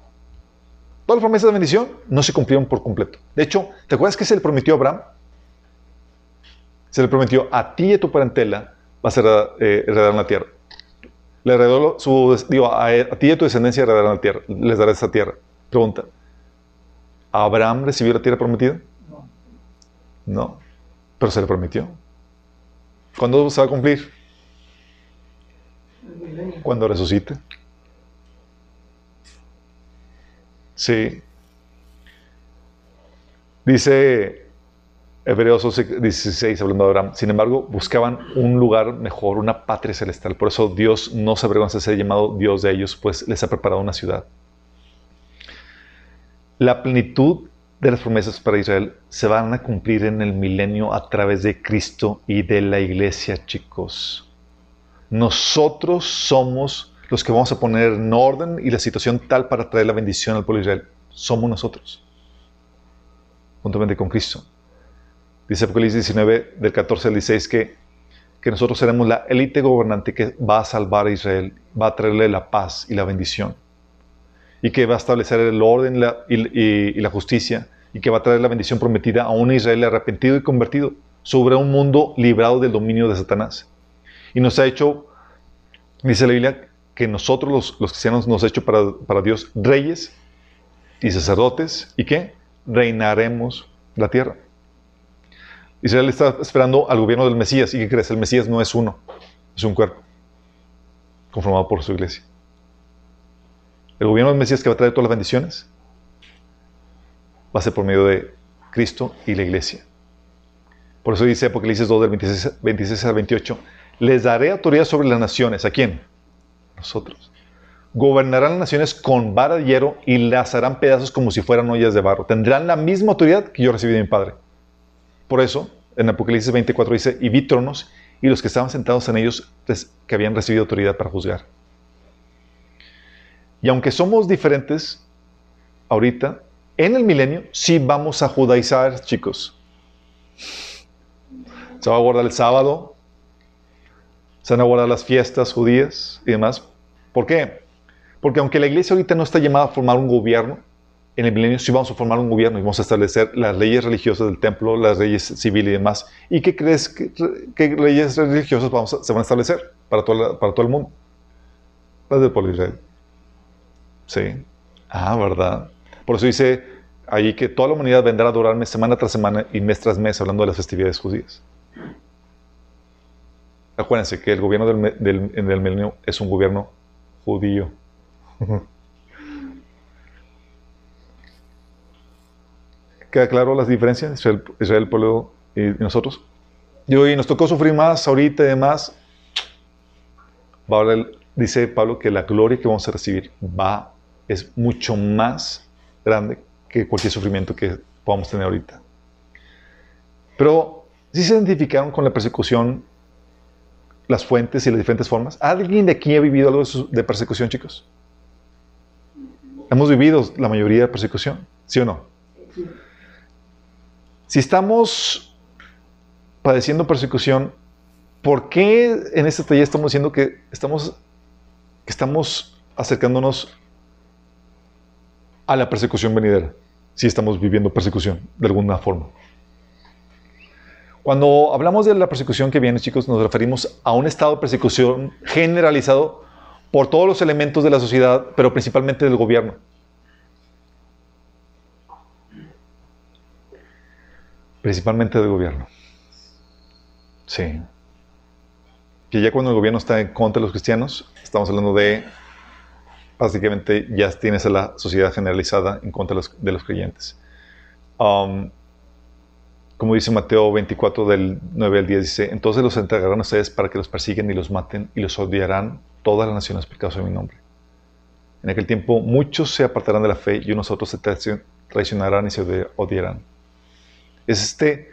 Todas las promesas de bendición no se cumplieron por completo. De hecho, ¿te acuerdas que se le prometió a Abraham? Se le prometió a ti y a tu parentela vas a heredar, eh, la tierra. Le heredó su, digo, a, a ti y a tu descendencia heredarán la tierra, les dará esa tierra. Pregunta, ¿Abraham recibió la tierra prometida? No. Pero se le prometió. ¿Cuándo se va a cumplir? Cuando resucite. Sí. Dice Hebreos 11, 16, hablando de Abraham. Sin embargo, buscaban un lugar mejor, una patria celestial. Por eso Dios no se avergüenza de ser llamado Dios de ellos, pues les ha preparado una ciudad. La plenitud de las promesas para Israel se van a cumplir en el milenio a través de Cristo y de la iglesia, chicos. Nosotros somos los que vamos a poner en orden y la situación tal para traer la bendición al pueblo de Israel. Somos nosotros, juntamente con Cristo. Dice Apocalipsis 19, del 14 al 16, que, que nosotros seremos la élite gobernante que va a salvar a Israel, va a traerle la paz y la bendición, y que va a establecer el orden y, la justicia, y que va a traer la bendición prometida a un Israel arrepentido y convertido sobre un mundo librado del dominio de Satanás. Y nos ha hecho, dice la Biblia, que nosotros los, los cristianos nos ha hecho para, para Dios reyes y sacerdotes, y que reinaremos la tierra. Israel está esperando al gobierno del Mesías. ¿Y qué crees? El Mesías no es uno, es un cuerpo, conformado por su iglesia. El gobierno del Mesías que va a traer todas las bendiciones va a ser por medio de Cristo y la iglesia. Por eso dice Apocalipsis 2 del 26, 26 al 28, les daré autoridad sobre las naciones. ¿A quién? Nosotros. Gobernarán las naciones con vara de hierro y las harán pedazos como si fueran ollas de barro. Tendrán la misma autoridad que yo recibí de mi Padre. Por eso, en Apocalipsis 24 dice, y vi tronos y los que estaban sentados en ellos res- que habían recibido autoridad para juzgar. Y aunque somos diferentes ahorita, en el milenio sí vamos a judaizar, chicos. Se va a guardar el sábado, se van a guardar las fiestas judías y demás. ¿Por qué? Porque aunque la iglesia ahorita no está llamada a formar un gobierno, en el milenio sí vamos a formar un gobierno y vamos a establecer las leyes religiosas del templo, las leyes civiles y demás. ¿Y qué crees que, leyes religiosas vamos a- se van a establecer para, todo el mundo? Las del pueblo. Sí. Ah, ¿verdad? Por eso dice ahí que toda la humanidad vendrá a adorarme semana tras semana y mes tras mes hablando de las festividades judías. Acuérdense que el gobierno del, del, en el milenio es un gobierno judío. ¿Queda claro las diferencias? Israel, Israel pueblo y nosotros. Y hoy nos tocó sufrir más ahorita y demás. Dice Pablo que la gloria que vamos a recibir va, es mucho más grande que cualquier sufrimiento que podamos tener ahorita. Pero, si se identificaron con la persecución, las fuentes y las diferentes formas? ¿Alguien de aquí ha vivido algo de persecución, chicos? Hemos vivido la mayoría de persecución, ¿sí o no? Si estamos padeciendo persecución, ¿por qué en este taller estamos diciendo que estamos, que estamos acercándonos a la persecución venidera? Si estamos viviendo persecución de alguna forma. Cuando hablamos de la persecución que viene, chicos, nos referimos a un estado de persecución generalizado por todos los elementos de la sociedad, pero principalmente del gobierno. Principalmente del gobierno. Sí. Que ya cuando el gobierno está en contra de los cristianos, estamos hablando de, básicamente, ya tienes a la sociedad generalizada en contra de los, creyentes. Um, como dice Mateo 24 del 9 al 10, dice, entonces los entregarán a ustedes para que los persiguen y los maten y los odiarán todas las naciones por causa de mi nombre. En aquel tiempo muchos se apartarán de la fe y unos otros se traicionarán y se odiarán. Es este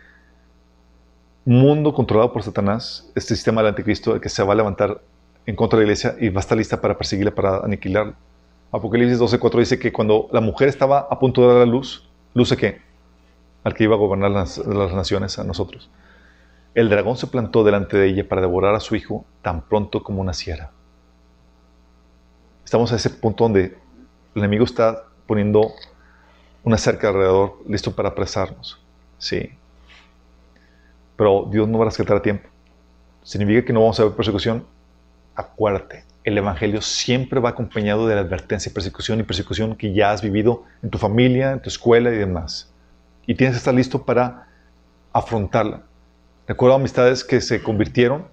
mundo controlado por Satanás, este sistema del anticristo, el que se va a levantar en contra de la iglesia y va a estar lista para perseguirla, para aniquilarla. Apocalipsis 12.4 dice que cuando la mujer estaba a punto de dar la luz, ¿luz de qué? al que iba a gobernar las, naciones, a nosotros. El dragón se plantó delante de ella para devorar a su hijo tan pronto como naciera. Estamos a ese punto donde el enemigo está poniendo una cerca alrededor, listo para apresarnos. Sí. Pero Dios no va a rescatar a tiempo. ¿Significa que no vamos a ver persecución? Acuérdate, el Evangelio siempre va acompañado de la advertencia, persecución y persecución que ya has vivido en tu familia, en tu escuela y demás y tienes que estar listo para afrontarla. Recuerdo amistades que se convirtieron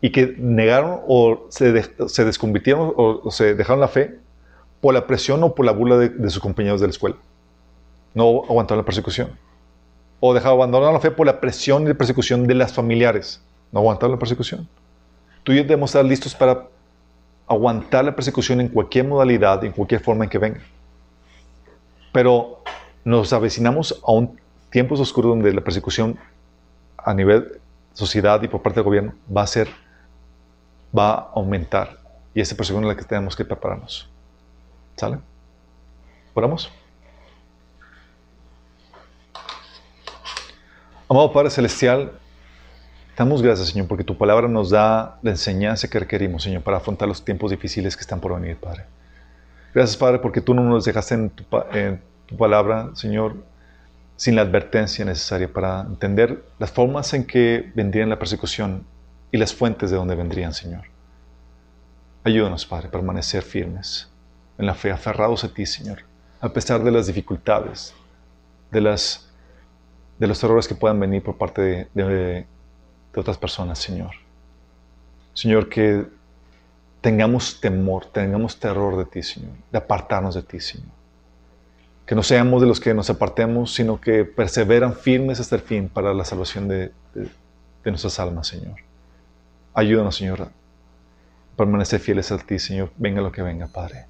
y que negaron o se, se desconvirtieron o, se dejaron la fe por la presión o por la burla de, sus compañeros de la escuela. No aguantaron la persecución. O dejaron abandonar la fe por la presión y la persecución de las familiares. No aguantaron la persecución. Tú y yo debemos estar listos para aguantar la persecución en cualquier modalidad, en cualquier forma en que venga. Pero nos avecinamos a un tiempo oscuro donde la persecución a nivel sociedad y por parte del gobierno va a ser, va a aumentar. Y esa persecución es la que tenemos que prepararnos. ¿Sale? ¿Oramos? Amado Padre Celestial, damos gracias, Señor, porque tu palabra nos da la enseñanza que requerimos, Señor, para afrontar los tiempos difíciles que están por venir, Padre. Gracias, Padre, porque tú no nos dejaste en tu, palabra, Señor, sin la advertencia necesaria para entender las formas en que vendrían la persecución y las fuentes de donde vendrían, Señor. Ayúdanos, Padre, a permanecer firmes en la fe, aferrados a ti, Señor, a pesar de las dificultades, de, las, de los errores que puedan venir por parte de, de otras personas, Señor. Señor, que tengamos temor, tengamos terror de ti, Señor, de apartarnos de ti, Señor que no seamos de los que nos apartemos, sino que perseveran firmes hasta el fin para la salvación de, nuestras almas, Señor. Ayúdanos, Señor, permanecer fieles a ti, Señor, venga lo que venga, Padre.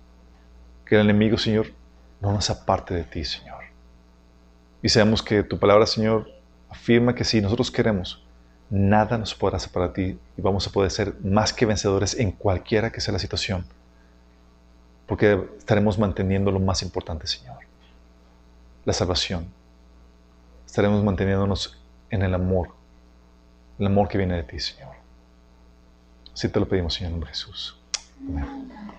Que el enemigo, Señor, no nos aparte de ti, Señor. Y sabemos que tu palabra, Señor, afirma que si nosotros queremos, nada nos podrá separar de ti y vamos a poder ser más que vencedores en cualquiera que sea la situación, porque estaremos manteniendo lo más importante, Señor la salvación. Estaremos manteniéndonos en el amor, el amor que viene de ti, Señor. Así te lo pedimos, Señor, en nombre de Jesús. Amén.